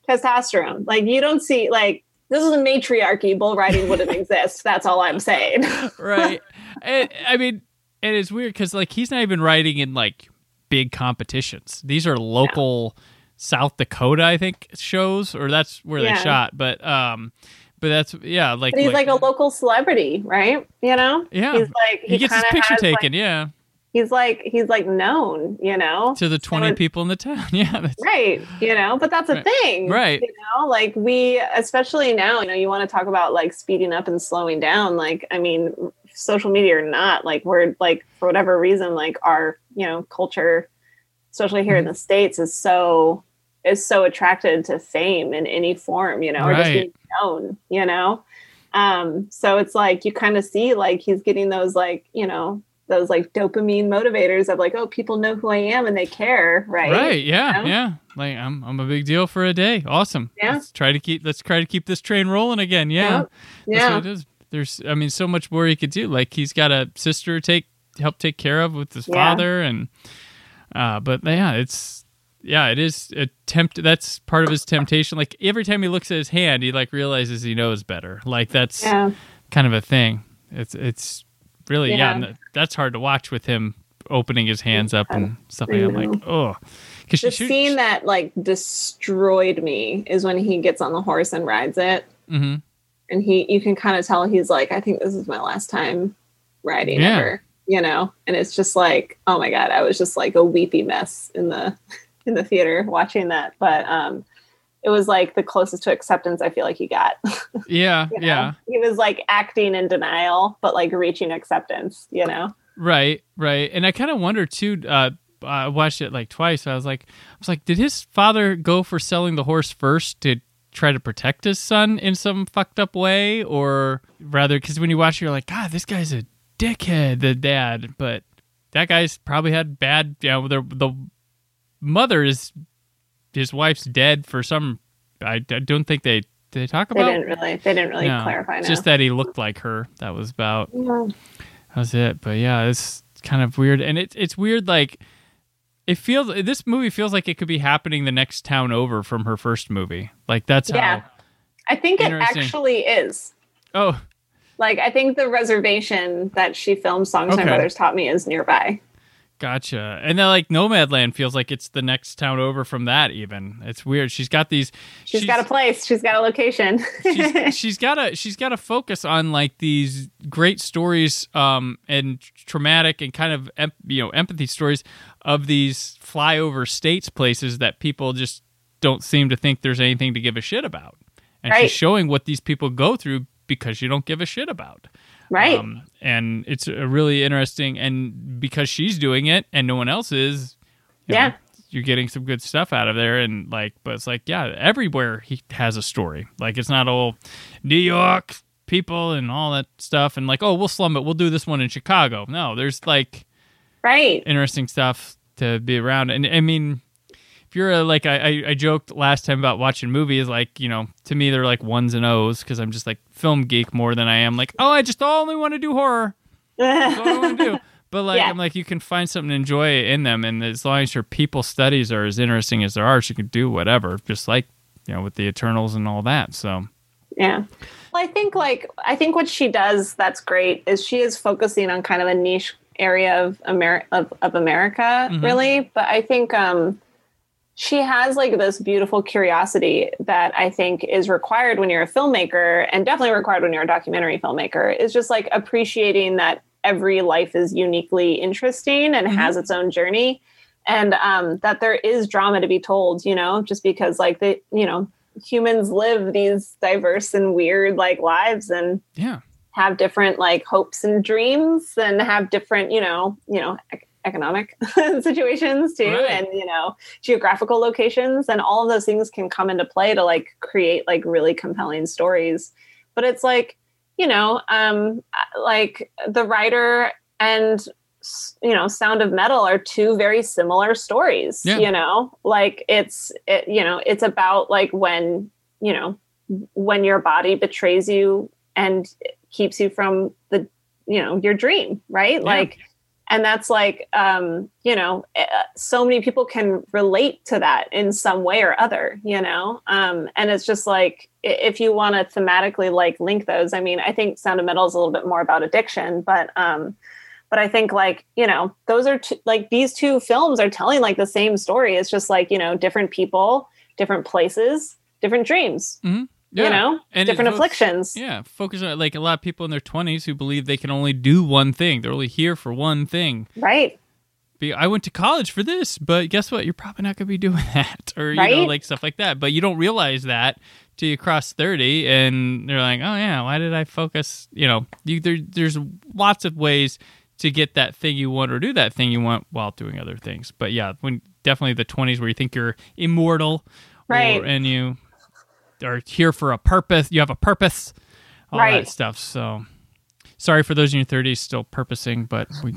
testosterone. Like you don't see like this is a matriarchy. Bull riding wouldn't exist. That's all I'm saying. right. and, I mean, and it's weird because like he's not even riding in like big competitions. These are local South Dakota, I think, shows, or that's where Yeah. they shot. But um, but that's yeah, like But he's like a local celebrity, right? You know? Yeah. He's like he gets his picture has, like- taken, yeah, he's like he's like known, you know? to the twenty it- people in the town. Yeah, that's, right you know but that's a Right. thing Right. you know like we especially now you know you want to talk about like speeding up and slowing down like i mean social media or not like we're like for whatever reason like our you know culture especially here Mm-hmm. in the states is so is so attracted to fame in any form you know or just being known you know um so it's like you kind of see like he's getting those like you know those like dopamine motivators of like oh people know who i am and they care right right. Yeah, know? yeah. Like I'm, I'm a big deal for a day. Awesome. Yeah. Let's try to keep. Let's try to keep this train rolling again. Yeah. Yeah is. There's, I mean, so much more he could do. Like he's got a sister to take help take care of with his Yeah. father, and uh, but yeah, it's yeah, it is a tempt. That's part of his temptation. Like every time he looks at his hand, he like realizes he knows better. Like that's yeah kind of a thing. It's it's really yeah, Yeah. that's hard to watch with him opening his hands up and stuff like. I'm like, oh, because the scene that like destroyed me is when he gets on the horse and rides it hmm and he you can kind of tell he's like i think this is my last time riding Yeah. ever you know and it's just like oh my god i was just like a weepy mess in the in the theater watching that but um it was like the closest to acceptance i feel like he got yeah, you know? yeah. he was like acting in denial but like reaching acceptance you know Right, right. And I kind of wonder too. Uh, I watched it like twice. I was like, I was like, did his father go for selling the horse first to try to protect his son in some fucked up way, or rather, because when you watch, it, you're like, God, this guy's a dickhead, the dad, but that guy's probably had bad. You know, the the mother is his wife's dead for some. I, I don't think they they talk about. They didn't really. They didn't really No, clarify. No. Just that he looked like her. That was about. Yeah. That was it. But yeah, it's kind of weird, and it's it's weird. Like it feels. This movie feels like it could be happening the next town over from her first movie. Like that's Yeah. how. I think it actually is. Oh, Like I think the reservation that she filmed "Songs Okay. My Brothers Taught Me" is nearby. Gotcha. And then like Nomadland feels like it's the next town over from that. Even it's weird. She's got these. she's got a place. She's got a location. she's, she's got a she's got a focus on like these great stories um and traumatic and kind of em- you know empathy stories of these flyover states places that people just don't seem to think there's anything to give a shit about and Right. she's showing what these people go through because you don't give a shit about right. um, and it's a really interesting and because she's doing it and no one else is you know, Yeah. you're getting some good stuff out of there and like but it's like yeah everywhere he has a story like it's not all new york people and all that stuff and like oh we'll slum it we'll do this one in chicago no there's like right. interesting stuff to be around and i mean if you're a, like I, I I joked last time about watching movies like you know to me they're like ones and o's because i'm just like film geek more than i am like oh i just only want to do horror that's all I want to do. But like, Yeah. I'm like, you can find something to enjoy in them, and as long as your people studies are as interesting as their art, you can do whatever. Just like you know, with the Eternals and all that. So Yeah. Well, I think like I think what she does that's great is she is focusing on kind of a niche area of America of, of America, Mhm. really. But I think um she has like this beautiful curiosity that I think is required when you're a filmmaker and definitely required when you're a documentary filmmaker is just like appreciating that every life is uniquely interesting and Mhm. has its own journey and um, that there is drama to be told you know just because like the, you know humans live these diverse and weird like lives and yeah, have different like hopes and dreams and have different you know you know economic situations too Right. and you know geographical locations and all of those things can come into play to like create like really compelling stories but it's like you know um like the Rider and you know sound of metal are two very similar stories Yeah. you know like it's it, you know it's about like when you know when your body betrays you and keeps you from the you know your dream right Yeah. like and that's like um you know eh, so many people can relate to that in some way or other you know? Um and it's just like if you want to thematically like link those i mean i think sound of metal is a little bit more about addiction but um but i think like you know those are like these two films are telling like the same story. It's just like you know different people different places different dreams yeah. you know And different fo- afflictions Yeah, focus on like a lot of people in their 20s who believe they can only do one thing. They're only here for one thing. right Be, I went to college for this, but guess what? You're probably not going to be doing that, or you know, like stuff like that. But you don't realize that till you cross 30, and they're like, "Oh yeah, why did I focus?" You know, you, there, there's lots of ways to get that thing you want or do that thing you want while doing other things. But yeah, when definitely the 20s where you think you're immortal, Right. Or, and you are here for a purpose. You have a purpose, all Right. that stuff. So sorry for those in your 30s still purposing, but we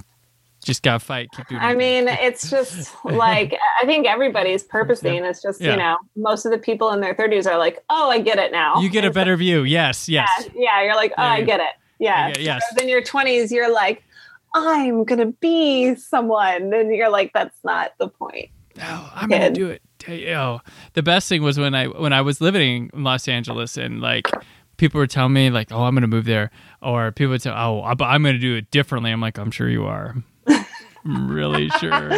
just got to fight. Keep doing I it. mean, it's just like I think everybody's purposing. It's just Yeah. you know, most of the people in their thirties are like, "Oh, I get it now." You get a better view. Yes, yes. so- yeah, you're like, "Oh, I get it." Yeah. Get- yes. In your twenties, you're like, "I'm gonna be someone," and you're like, "That's not the point." Oh, I'm gonna do it. Oh, the best thing was when I when I was living in Los Angeles and like people were telling me like, oh, I'm gonna move there, or people would say, oh, I'm gonna do it differently. I'm like, I'm sure you are. I'm really sure.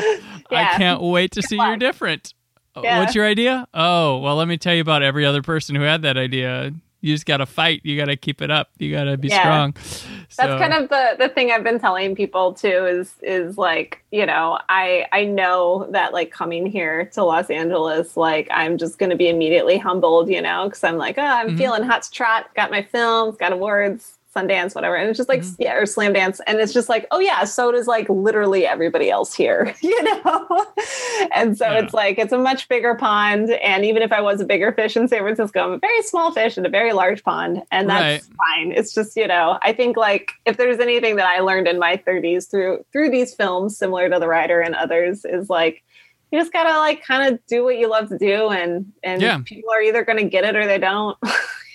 I can't wait to see you're different. Uh, Yeah. What's your idea? Oh, well, let me tell you about every other person who had that idea. You just gotta fight. You gotta keep it up. You gotta be Yeah. strong. That's So- kind of the the thing I've been telling people too is is like, you know, I I know that like coming here to Los Angeles, like I'm just going to be immediately humbled, you know, cuz I'm like, oh, I'm Mhm. feeling hot to trot, got my films, got awards, Sundance, whatever. And it's just like, Mm-hmm. yeah, or Slamdance. And it's just like, oh yeah, so does like literally everybody else here, you know? and so Yeah. it's like, it's a much bigger pond. And even if I was a bigger fish in San Francisco, I'm a very small fish in a very large pond. And that's fine. It's just, you know, I think like if there's anything that I learned in my 30s through through these films, similar to The Rider and others, is like you just gotta like kind of do what you love to do and and Yeah. people are either gonna get it or they don't.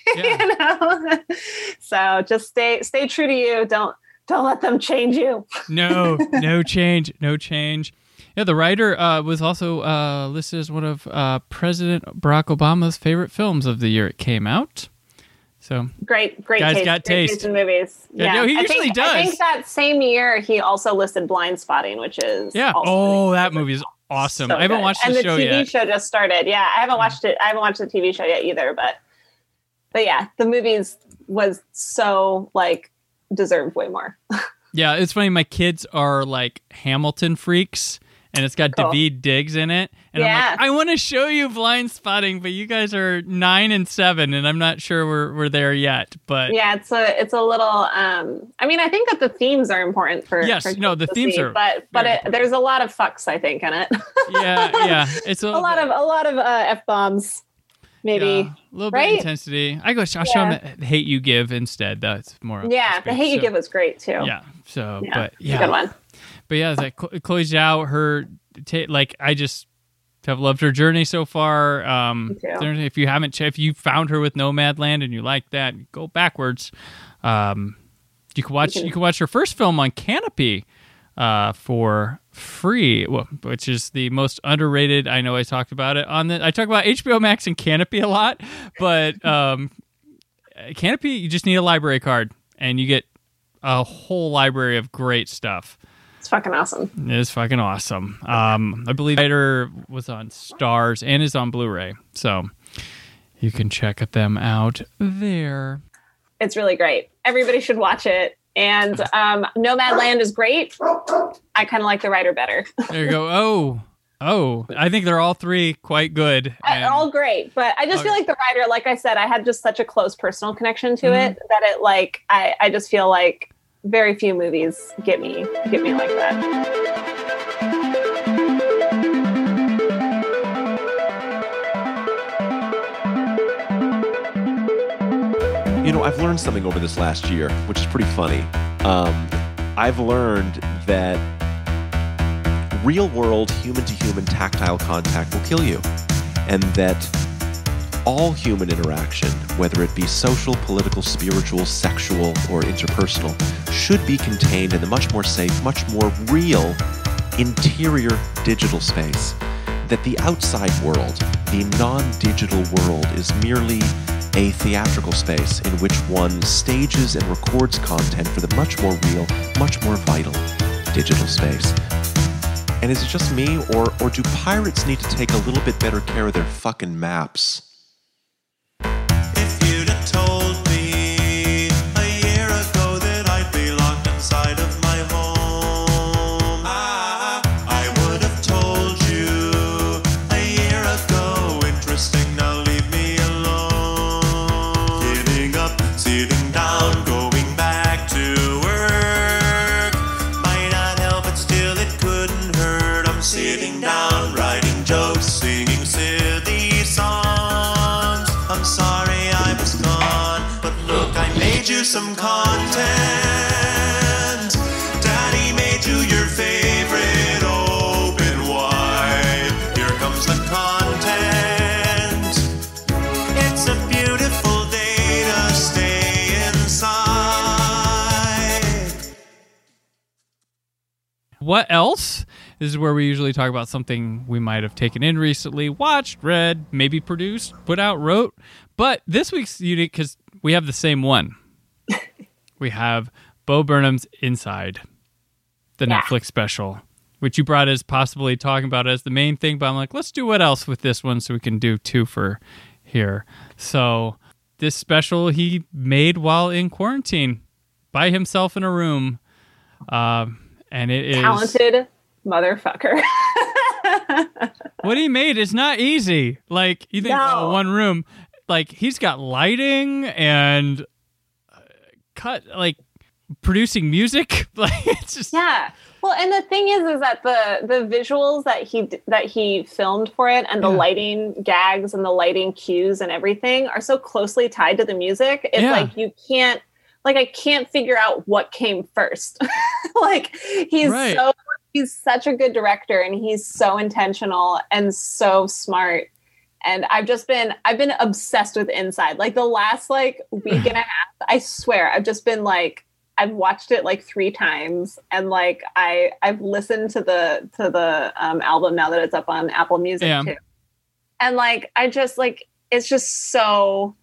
Yeah. you know? so just stay stay true to you. Don't don't let them change you. no, no change, no change. Yeah, the Rider uh, was also uh, listed as one of uh, President Barack Obama's favorite films of the year it came out. So Great, great Guy's taste. got great taste. in movies. Yeah, no, he I usually think, I think that same year he also listed Blindspotting, which is yeah, oh, that movie is awesome. so I haven't good. watched and the the show TV yet. show just started. Yeah, I haven't watched it. I haven't watched the TV show yet either. But but yeah, the movies was so like deserved way more. Yeah, it's funny. My kids are like Hamilton freaks, and it's got Cool. Daveed Diggs in it. And I'm Yeah. like, I want to show you Blindspotting, but you guys are nine and seven, and I'm not sure we're we're there yet. But yeah, it's a it's a little. um I mean, I think that the themes are important for Yes, for no, the themes see, are but but it, there's a lot of fucks I think in it. yeah, yeah, it's a, a lot of a lot of uh, f bombs, maybe. yeah, a little bit right? of intensity. I go, I'll show Yeah. them Hate You Give instead. That's more. Yeah, the hate you give was great too. Yeah. So, Yeah, but yeah, good one. but yeah, it's like Chloe Zhao, her ta- like I just have loved her journey so far. Um, if you haven't, if you found her with Nomadland and you like that, go backwards. Um, you can watch can- you can watch her first film on Kanopy uh, for free, wh- which is the most underrated. I know I talked about it on the. I talk about HBO Max and Kanopy a lot, but um, Kanopy you just need a library card and you get a whole library of great stuff. It's fucking awesome. It is fucking awesome. Um, I believe Rider was on Starz and is on Blu-ray, so you can check them out there. It's really great. Everybody should watch it. And um, Nomadland is great. I kind of like the Rider better. There you go. Oh, oh, I think they're all three quite good. And- all great but i just feel like the Rider like i said i had just such a close personal connection to Mm-hmm. it that it like I, I just feel like very few movies get me get me like that I've learned something over this last year, which is pretty funny. Um, I've learned that real world, human to human tactile contact will kill you. And that all human interaction, whether it be social, political, spiritual, sexual, or interpersonal, should be contained in the much more safe, much more real interior digital space. That the outside world, the non digital world, is merely a theatrical space in which one stages and records content for the much more real, much more vital digital space. And is it just me, or, or do pirates need to take a little bit better care of their fucking maps? What else? This is where we usually talk about something we might have taken in recently, watched, read, maybe produced, put out, wrote. But this week's unique because we have the same one. we have Bo Burnham's Inside, the Yeah. Netflix special, which you brought as possibly talking about as the main thing. But I'm like, let's do what else with this one so we can do two for here. So this special he made while in quarantine by himself in a room. Um, and it is talented motherfucker what he made is not easy. Like you think, No. oh, one room. Like he's got lighting and uh, cut like producing music. like it's just Yeah. Well, and the thing is, is that the the visuals that he that he filmed for it, and the Yeah. lighting gags and the lighting cues and everything are so closely tied to the music. It's Yeah. like you can't, like, I can't figure out what came first. like he's Right. so he's such a good director, and he's so intentional and so smart. And I've just been I've been obsessed with Inside. Like the last like week and a half, I swear, I've just been like I've watched it like three times, and like I I've listened to the to the um, album now that it's up on Apple Music Yeah. too, and like I just like it's just so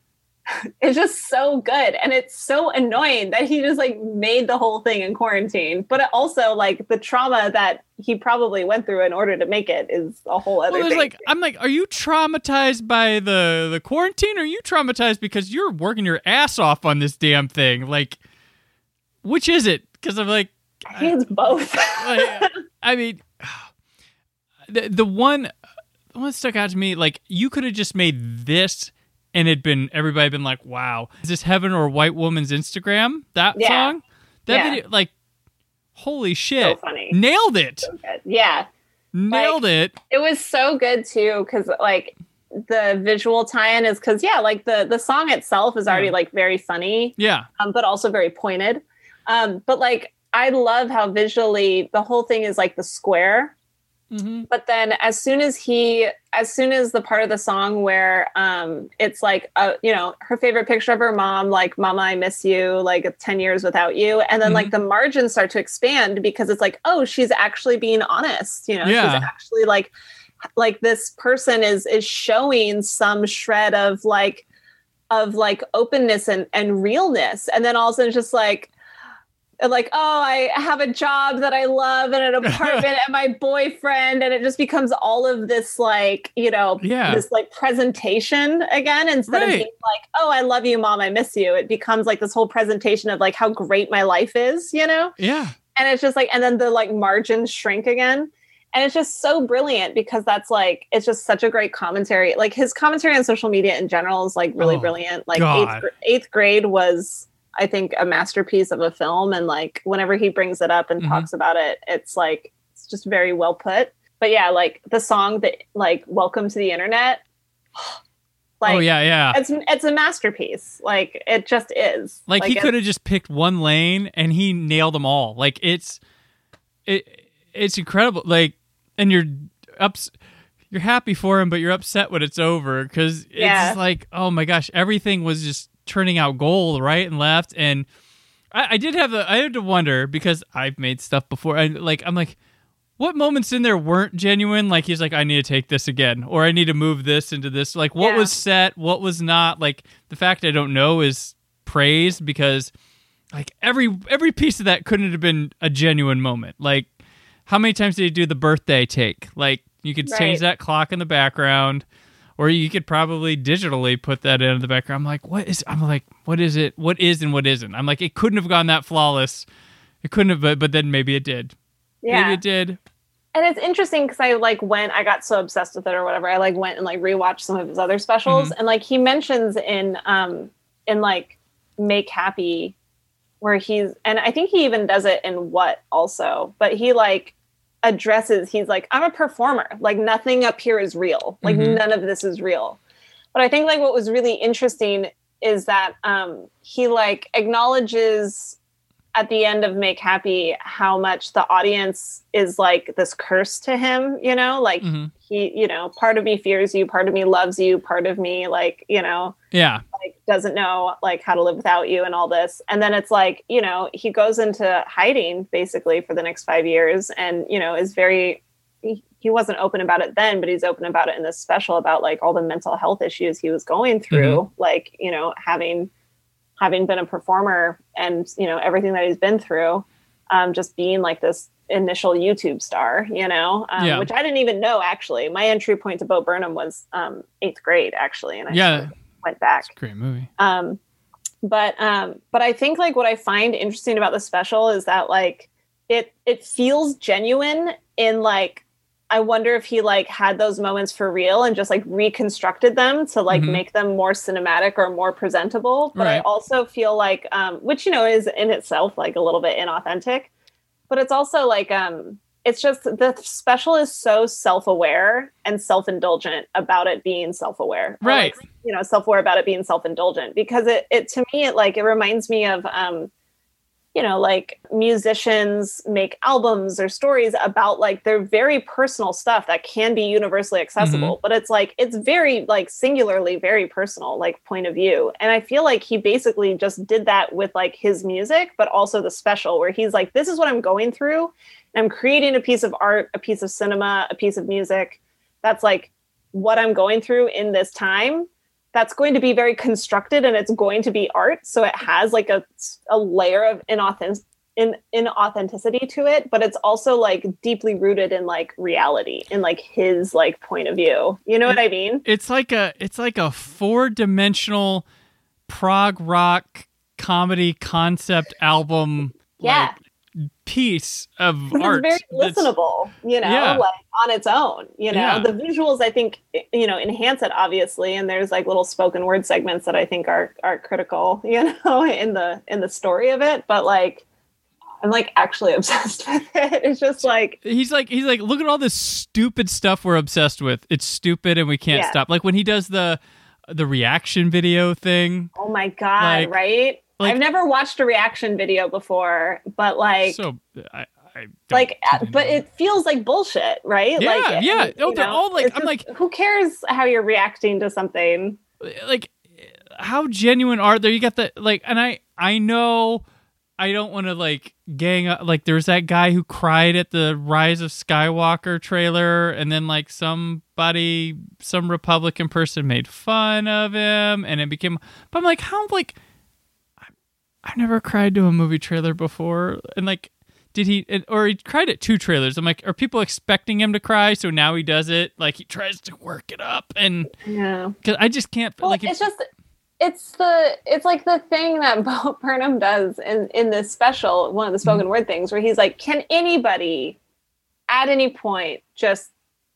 it's just so good, and it's so annoying that he just like made the whole thing in quarantine. But also like the trauma that he probably went through in order to make it is a whole other well, thing. like I'm like, are you traumatized by the the quarantine? Or are you traumatized because you're working your ass off on this damn thing? Like, which is it? Because I'm like, I uh, think it's both. like, I mean, the the one the one that stuck out to me, like you could have just made this, and it'd been everybody been like, "Wow, is this Heaven or White Woman's Instagram?" That Yeah. song, that Yeah. video, like, holy shit, funny. nailed it, yeah. nailed it. it was so good too because like the visual tie-in is because yeah like the the song itself is already like very funny Yeah, um, but also very pointed um but like i love how visually the whole thing is like the square mm-hmm. but then as soon as he as soon as the part of the song where um it's like uh you know her favorite picture of her mom like mama i miss you like 10 years without you and then like Mm-hmm. the margins start to expand because it's like oh she's actually being honest you know Yeah. she's actually like like this person is is showing some shred of like of like openness and and realness and then also it's just like like oh i have a job that i love and an apartment and my boyfriend and it just becomes all of this like you know Yeah. this like presentation again instead of being like oh i love you mom i miss you. It becomes like this whole presentation of like how great my life is you know? Yeah, and it's just like and then the like margins shrink again. And it's just so brilliant because that's like it's just such a great commentary. Like his commentary on social media in general is like really Oh, brilliant. Like eighth, eighth grade was i think a masterpiece of a film and like whenever he brings it up and Mhm. talks about it it's like it's just very well put but yeah like the song that like welcome to the internet like oh yeah, yeah. it's it's a masterpiece like it just is Like, he could have just picked one lane and he nailed them all. Like it's it it's incredible. Like and you're ups you're happy for him, but you're upset when it's over because it's Yeah. like oh my gosh, everything was just turning out gold right and left. And I, I did have a I had to wonder because I've made stuff before. And like I'm like. What moments in there weren't genuine? Like he's like, I need to take this again, or I need to move this into this. Like, what Yeah. was set, what was not. Like the fact I don't know is praised because like every every piece of that couldn't have been a genuine moment. Like how many times did he do the birthday take? Like you could change that clock in the background or you could probably digitally put that in the background. I'm like, what is I'm like, what is it? What is and what isn't? I'm like, it couldn't have gone that flawless. It couldn't have but, but then maybe it did. yeah Maybe it did. and it's interesting because I like went, I got so obsessed with it or whatever. I like went and like rewatched some of his other specials, Mhm. and like he mentions in um in like Make Happy, where he's and I think he even does it in What also, but he like addresses he's like I'm a performer, like nothing up here is real, like Mhm. none of this is real. But I think like what was really interesting is that um he like acknowledges at the end of Make Happy how much the audience is like this curse to him, you know, like Mhm. he, you know, part of me fears you, part of me loves you, part of me like, you know, Yeah. like doesn't know like how to live without you and all this. And then it's like, you know, he goes into hiding basically for the next 5 years and, you know, is very he, he wasn't open about it then, but he's open about it in this special about like all the mental health issues he was going through, like, you know, having having been a performer and you know everything that he's been through um, just being like this initial youtube star you know um, Yeah. which i didn't even know actually my entry point to bo burnham was um, eighth grade actually and i Yeah. went back Great movie. um, but um, but I think like what I find interesting about the special is that like it it feels genuine in like I wonder if he like had those moments for real and just like reconstructed them to like Mhm. make them more cinematic or more presentable. But I also feel like, um, which you know is in itself like a little bit inauthentic, but it's also like, um, it's just the special is so self-aware and self-indulgent about it being self-aware, Right. like, you know, self-aware about it being self-indulgent because it, it to me it like it reminds me of um, you know like musicians make albums or stories about like their very personal stuff that can be universally mm-hmm. accessible but it's like it's very like singularly very personal like point of view. And i feel like he basically just did that with like his music but also the special where he's like this is what i'm going through. I'm creating a piece of art a piece of cinema a piece of music. That's like what i'm going through in this time that's going to be very constructed and it's going to be art. So it has like a, a layer of inauthentic in inauthenticity to it but it's also like deeply rooted in like reality in like his like point of view. You know what i mean? It's like a it's like a four dimensional prog rock comedy concept album yeah piece of it's art. very listenable you know Yeah. like on its own you know Yeah. the visuals i think you know enhance it obviously and there's like little spoken word segments that i think are are critical you know in the in the story of it but like i'm like actually obsessed with it it's just like He's like he's like look at all this stupid stuff we're obsessed with. It's stupid and we can't Yeah. stop. Like when he does the the reaction video thing. Oh my god, Like- right? Like- I've never watched a reaction video before, but like so I, I like uh, but it feels like bullshit, right? Yeah, like yeah. you Oh, they're know, all like- it's I'm just- like- who cares how you're reacting to something? like how genuine are they? You got the like, and I I know I don't want to like gang up. Like there's that guy who cried at the Rise of Skywalker trailer, and then like somebody, some Republican person made fun of him, and it became. But I'm like, how like I've never cried to a movie trailer before, and like. Did he, or he cried at two trailers? I'm like, are people expecting him to cry? So now he does it. Like he tries to work it up, and Yeah. because I just can't. Well, like, it's just it's the it's like the thing that Bo Burnham does in in this special, one of the Mm-hmm. spoken word things, where he's like, "Can anybody at any point just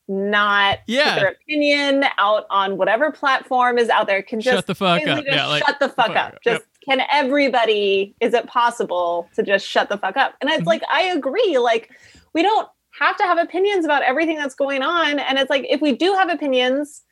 not Yeah. their opinion out on whatever platform is out there? Can just Shut the fuck up. just Yeah, like, shut the fuck fuck up. up. Just can everybody? Is it possible to just shut the fuck up? And Mm-hmm. it's like I agree. Like we don't have to have opinions about everything that's going on, and it's like if we do have opinions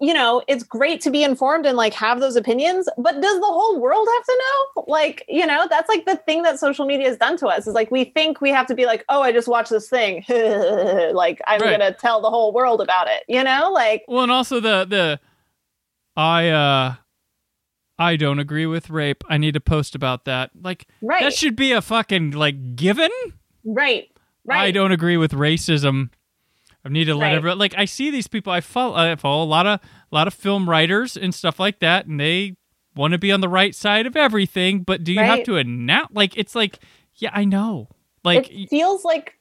you know, it's great to be informed and like have those opinions, but does the whole world have to know? Like, you know, that's like the thing that social media has done to us is like we think we have to be like, oh, I just watched this thing. like I'm Right. gonna tell the whole world about it, you know? Like Well, and also the the I uh I don't agree with rape. I need to post about that. Like Right. that should be a fucking like given. right, right. I don't agree with racism. I need to let Right. everyone like I see these people. I follow I follow a lot of a lot of film writers and stuff like that, and they want to be on the right side of everything. But do you have Right. to announce? Like it's like yeah, I know. Like it feels like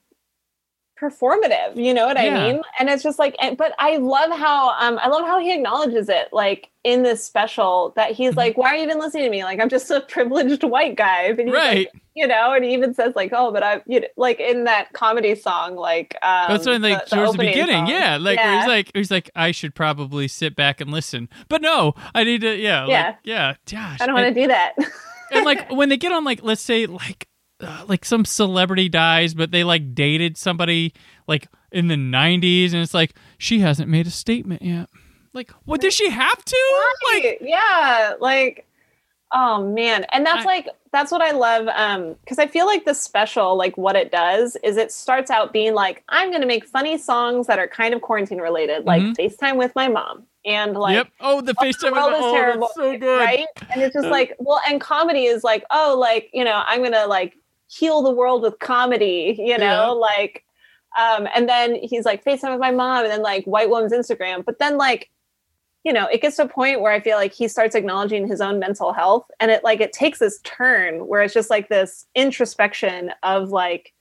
performative you know what Yeah. i mean and it's just like and- but i love how um i love how he acknowledges it like in this special that Mm-hmm. he's like why are you even listening to me like i'm just a privileged white guy but he's Right. like, you know and he even says like oh but i you know, like in that comedy song like um That's what like the- towards the beginning, song. yeah. Like where Yeah. he's like he's like I should probably sit back and listen, but no, I need to, yeah, Yeah. like, yeah, gosh. i don't want to do that and like when they get on like let's say like uh, like some celebrity dies, but they like dated somebody like in the '90s, and it's like she hasn't made a statement yet. Like, what does she have to? Right. yeah like oh man and that's like that's what i love um because i feel like the special like what it does is it starts out being like i'm gonna make funny songs that are kind of quarantine related like Mhm. facetime with my mom and like yep. Oh, the oh, FaceTime the world with is oh, terrible so good. right and it's just like well and comedy is like oh like you know i'm gonna like heal the world with comedy you know Yeah. like um and then he's like facetime with my mom and then like white woman's instagram but then like you know it gets to a point where i feel like he starts acknowledging his own mental health and it like it takes this turn where it's just like this introspection of like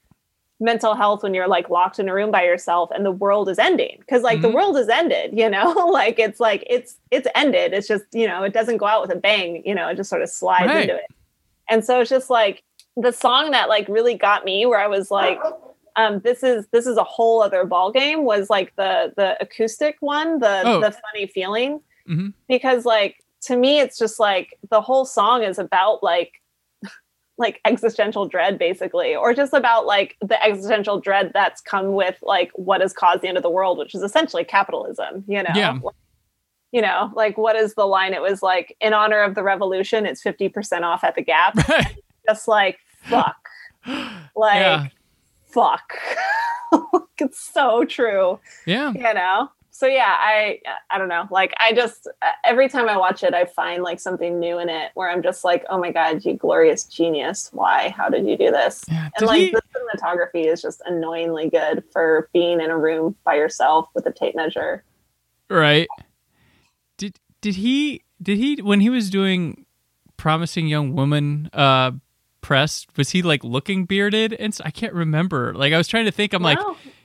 mental health when you're like locked in a room by yourself and the world is ending because like the Mhm. world is ended you know like it's like it's it's ended it's just you know it doesn't go out with a bang you know it just sort of slides Right. into it and so it's just like the song that like really got me where i was like um, this is this is a whole other ball game. Was like the the acoustic one, the Oh. the funny feeling, hmm because like to me, it's just like the whole song is about like like existential dread basically or just about like the existential dread that's come with like what has caused the end of the world which is essentially capitalism you know Yeah. you know like what is the line it was like in honor of the revolution it's 50% off at the gap just like fuck. Like Yeah. fuck. It's so true. Yeah. you know? So yeah i i don't know. Like i just every time i watch it i find like something new in it where i'm just like oh my god you glorious genius. Why? How did you do this? And like he- the cinematography is just annoyingly good for being in a room by yourself with a tape measure. Right. Did did he did he when he was doing promising young woman uh press was he like looking bearded and I can't remember. Like I was trying to think I'm like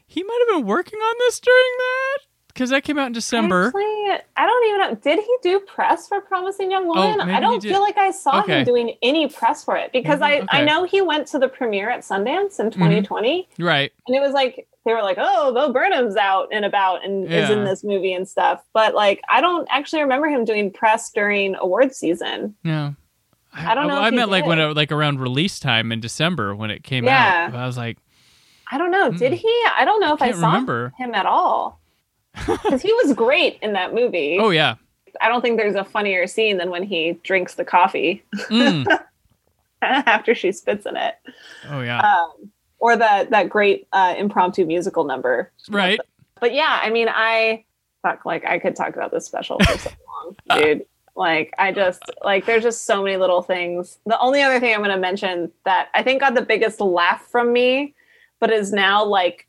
he might have been working on this during that cuz that came out in December. Actually, I don't even know. Did he do press for Promising Young Woman? Oh, I don't feel like I saw Okay. him doing any press for it because Maybe- I, I know he went to the premiere at Sundance in Mhm. 2020. Right. And it was like they were like, "Oh, Bo Burnham's out and about and is in this movie and stuff." But like, I don't actually remember him doing press during award season. Yeah. I don't know I, he meant like when it, like around release time in December when it came Yeah. out. I was like, I don't know. Did he? I don't know if I Hmm. Can't saw remember. him at all because he was great in that movie. "Oh yeah." I don't think there's a funnier scene than when he drinks the coffee Mm. after she spits in it. Oh yeah. um, or that that great uh, impromptu musical number. right. But yeah, I mean, I fuck like I could talk about this special for so long, dude. Like I just like there's just so many little things. The only other thing I'm going to mention that I think got the biggest laugh from me, but is now like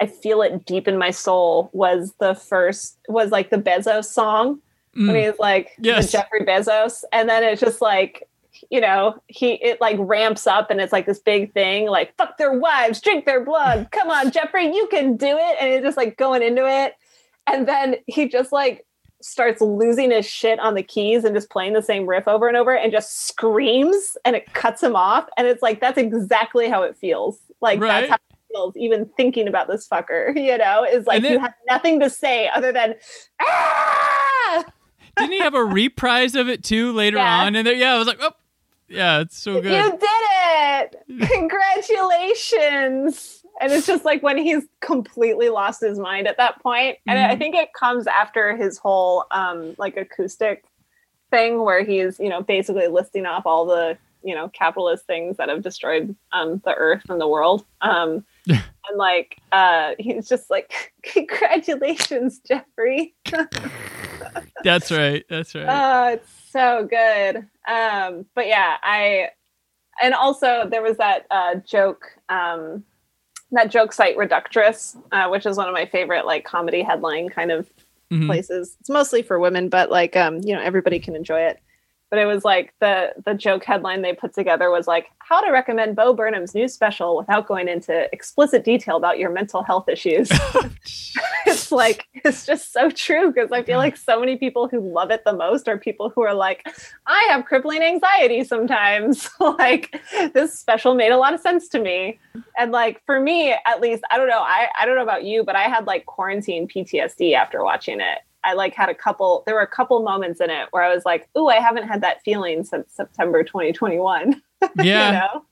I feel it deep in my soul was the first was like the Bezos song when Mm. he's like Yes. Jeffrey Bezos, and then it's just like you know he it like ramps up and it's like this big thing like fuck their wives, drink their blood, come on Jeffrey, you can do it, and it's just like going into it, and then he just like starts losing his shit on the keys and just playing the same riff over and over and just screams and it cuts him off and it's like that's exactly how it feels like Right. that's how it feels even thinking about this fucker you know is like then- you have nothing to say other than ah! Didn't he have a reprise of it too later Yeah. on? And there, yeah, I was like, oh, yeah, it's so good. You did it! Congratulations! And it's just like when he's completely lost his mind at that point. And I Mhm. think it comes after his whole um like acoustic thing where he's, you know, basically listing off all the, you know, capitalist things that have destroyed um the earth and the world. Um and like uh he's just like congratulations, Jeffrey. That's right. That's right. Oh, it's so good. Um, but yeah, I and also there was that uh, joke, um, that joke site Reductress, uh, which is one of my favorite like comedy headline kind of Mhm. places. It's mostly for women, but like um, you know, everybody can enjoy it. But it was like the the joke headline they put together was like how to recommend Bo Burnham's new special without going into explicit detail about your mental health issues. it's like it's just so true because I feel like so many people who love it the most are people who are like, I have crippling anxiety sometimes. like this special made a lot of sense to me. And like for me, at least, I don't know, I, I don't know about you, but I had like quarantine PTSD after watching it. I like had a couple there were a couple moments in it where I was like, ooh, I haven't had that feeling since September 2021. Yeah. you know?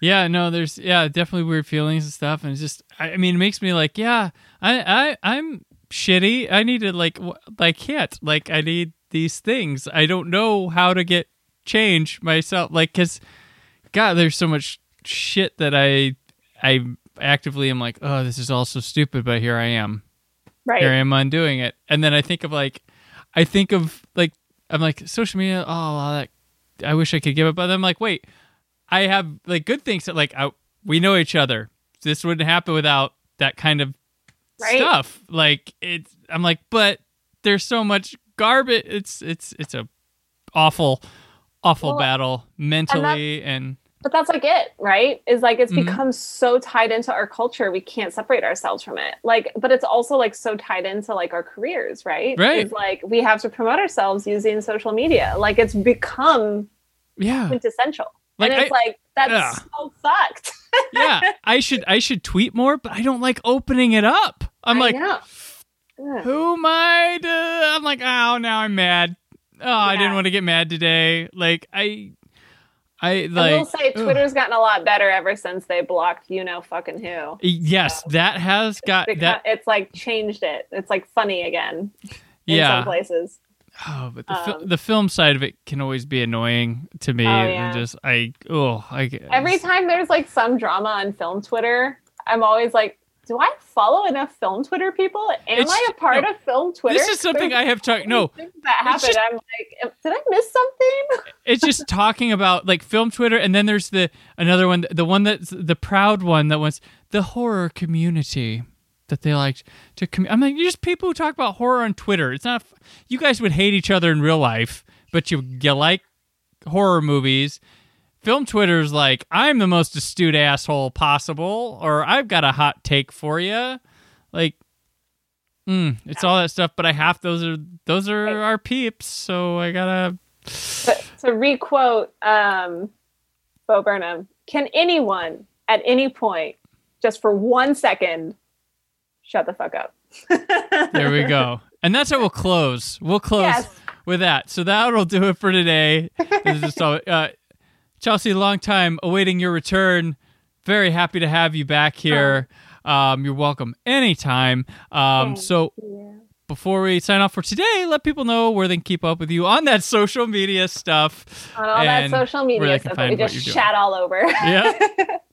Yeah, no, there's yeah, definitely weird feelings and stuff, and it's just I, I mean, it makes me like, yeah, I I I'm shitty. I need to like w- I can't like I need these things. I don't know how to get change myself, like because God, there's so much shit that I I actively am like, oh, this is all so stupid, but here I am. Right. Here I am undoing it, and then I think of like, I think of like I'm like social media. Oh, that I wish I could give it, but I'm like, wait, I have like good things that like I, we know each other. This wouldn't happen without that kind of Right. stuff. Like it's, I'm like, but there's so much garbage. It's it's it's a awful, awful Well, battle mentally and, but that's like it right is like it's Mhm. become so tied into our culture we can't separate ourselves from it like but it's also like so tied into like our careers right Right. it's like we have to promote ourselves using social media like it's become yeah. quintessential Like, and it's I- like that's yeah. so fucked yeah, I should I should tweet more, but I don't like opening it up. I'm I like, know. Who am I? To, I'm like, oh, now I'm mad. Oh, I didn't want to get mad today. Like I, I I like. will say ugh. Twitter's gotten a lot better ever since they blocked you know fucking who. Yes, that has got Because that. it's like changed it. It's like funny again in Yeah. some places. Oh, but the, Um, the film side of it can always be annoying to me. Oh, yeah. Just I oh I Every time there's like some drama on film Twitter, I'm always like, do I follow enough film Twitter people? Am It's- I a part no, of film Twitter? This is something I have talked. No, that happened. just- I'm like, did I miss something? it's just talking about like film Twitter, and then there's the another one, the one that's the proud one that was the horror community that they liked to. Com- I'm like, you're just people who talk about horror on Twitter. It's not. You guys would hate each other in real life, but you you like horror movies. Film Twitter's like, I'm the most astute asshole possible, or I've got a hot take for you. Like, mm, it's all that stuff. But I have those are those are our peeps, so I gotta. to, to requote um, Bo Burnham, can anyone at any point, just for one second, shut the fuck up? There we go. And that's how we'll close. We'll close Yes. with that. So that'll do it for today. This is just all, uh, Chelsea, long time awaiting your return. Very happy to have you back here. Um, you're welcome anytime. Um, so before we sign off for today, let people know where they can keep up with you on that social media stuff. On all that social media stuff that we just chat all over. Yeah.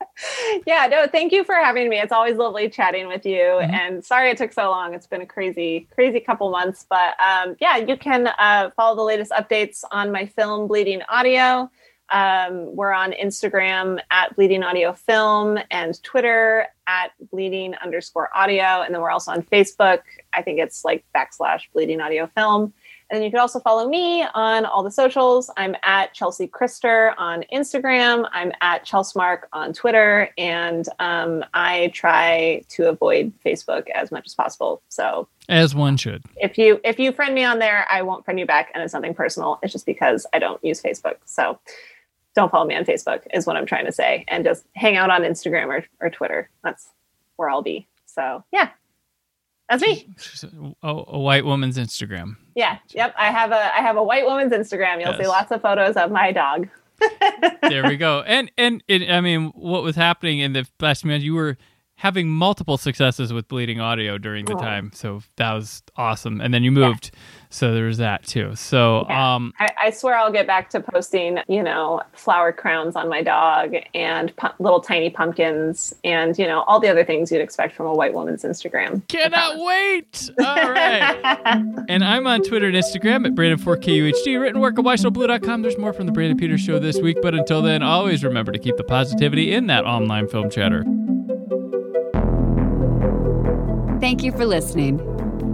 yeah, no, thank you for having me. It's always lovely chatting with you. Mm-hmm. And sorry it took so long. It's been a crazy, crazy couple months. But um, yeah, you can uh, follow the latest updates on my film, Bleeding Audio. Um, we're on Instagram at Bleeding Audio Film and Twitter at Bleeding underscore audio. And then we're also on Facebook. I think it's like backslash Bleeding Audio Film. And then you can also follow me on all the socials. I'm at Chelsea Christer on Instagram. I'm at Chelsmark on Twitter. And um, I try to avoid Facebook as much as possible. So As one should. if you if you friend me on there, I won't friend you back, and it's nothing personal. It's just because I don't use Facebook. So don't follow me on Facebook is what I'm trying to say, and just hang out on Instagram or, or Twitter. That's where I'll be. So yeah, that's me. A, a, white woman's Instagram. Yeah, yep. I have a I have a white woman's Instagram. You'll see lots of photos of my dog. there we go. And and it, I mean, what was happening in the last month? You were having multiple successes with bleeding audio during the Oh. time, so that was awesome. And then you moved, so there's that too. So um, I, I swear I'll get back to posting, you know, flower crowns on my dog and pu- little tiny pumpkins and you know all the other things you'd expect from a white woman's Instagram. cannot wait. All right. and I'm on Twitter and Instagram at Brandon4KUHD. Written work at WhySoBlue.com. There's more from the Brandon Peters Show this week, but until then, always remember to keep the positivity in that online film chatter. Thank you for listening.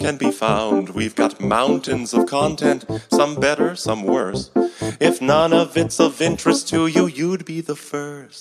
Can be found. We've got mountains of content, some better, some worse. If none of it's of interest to you, you'd be the first.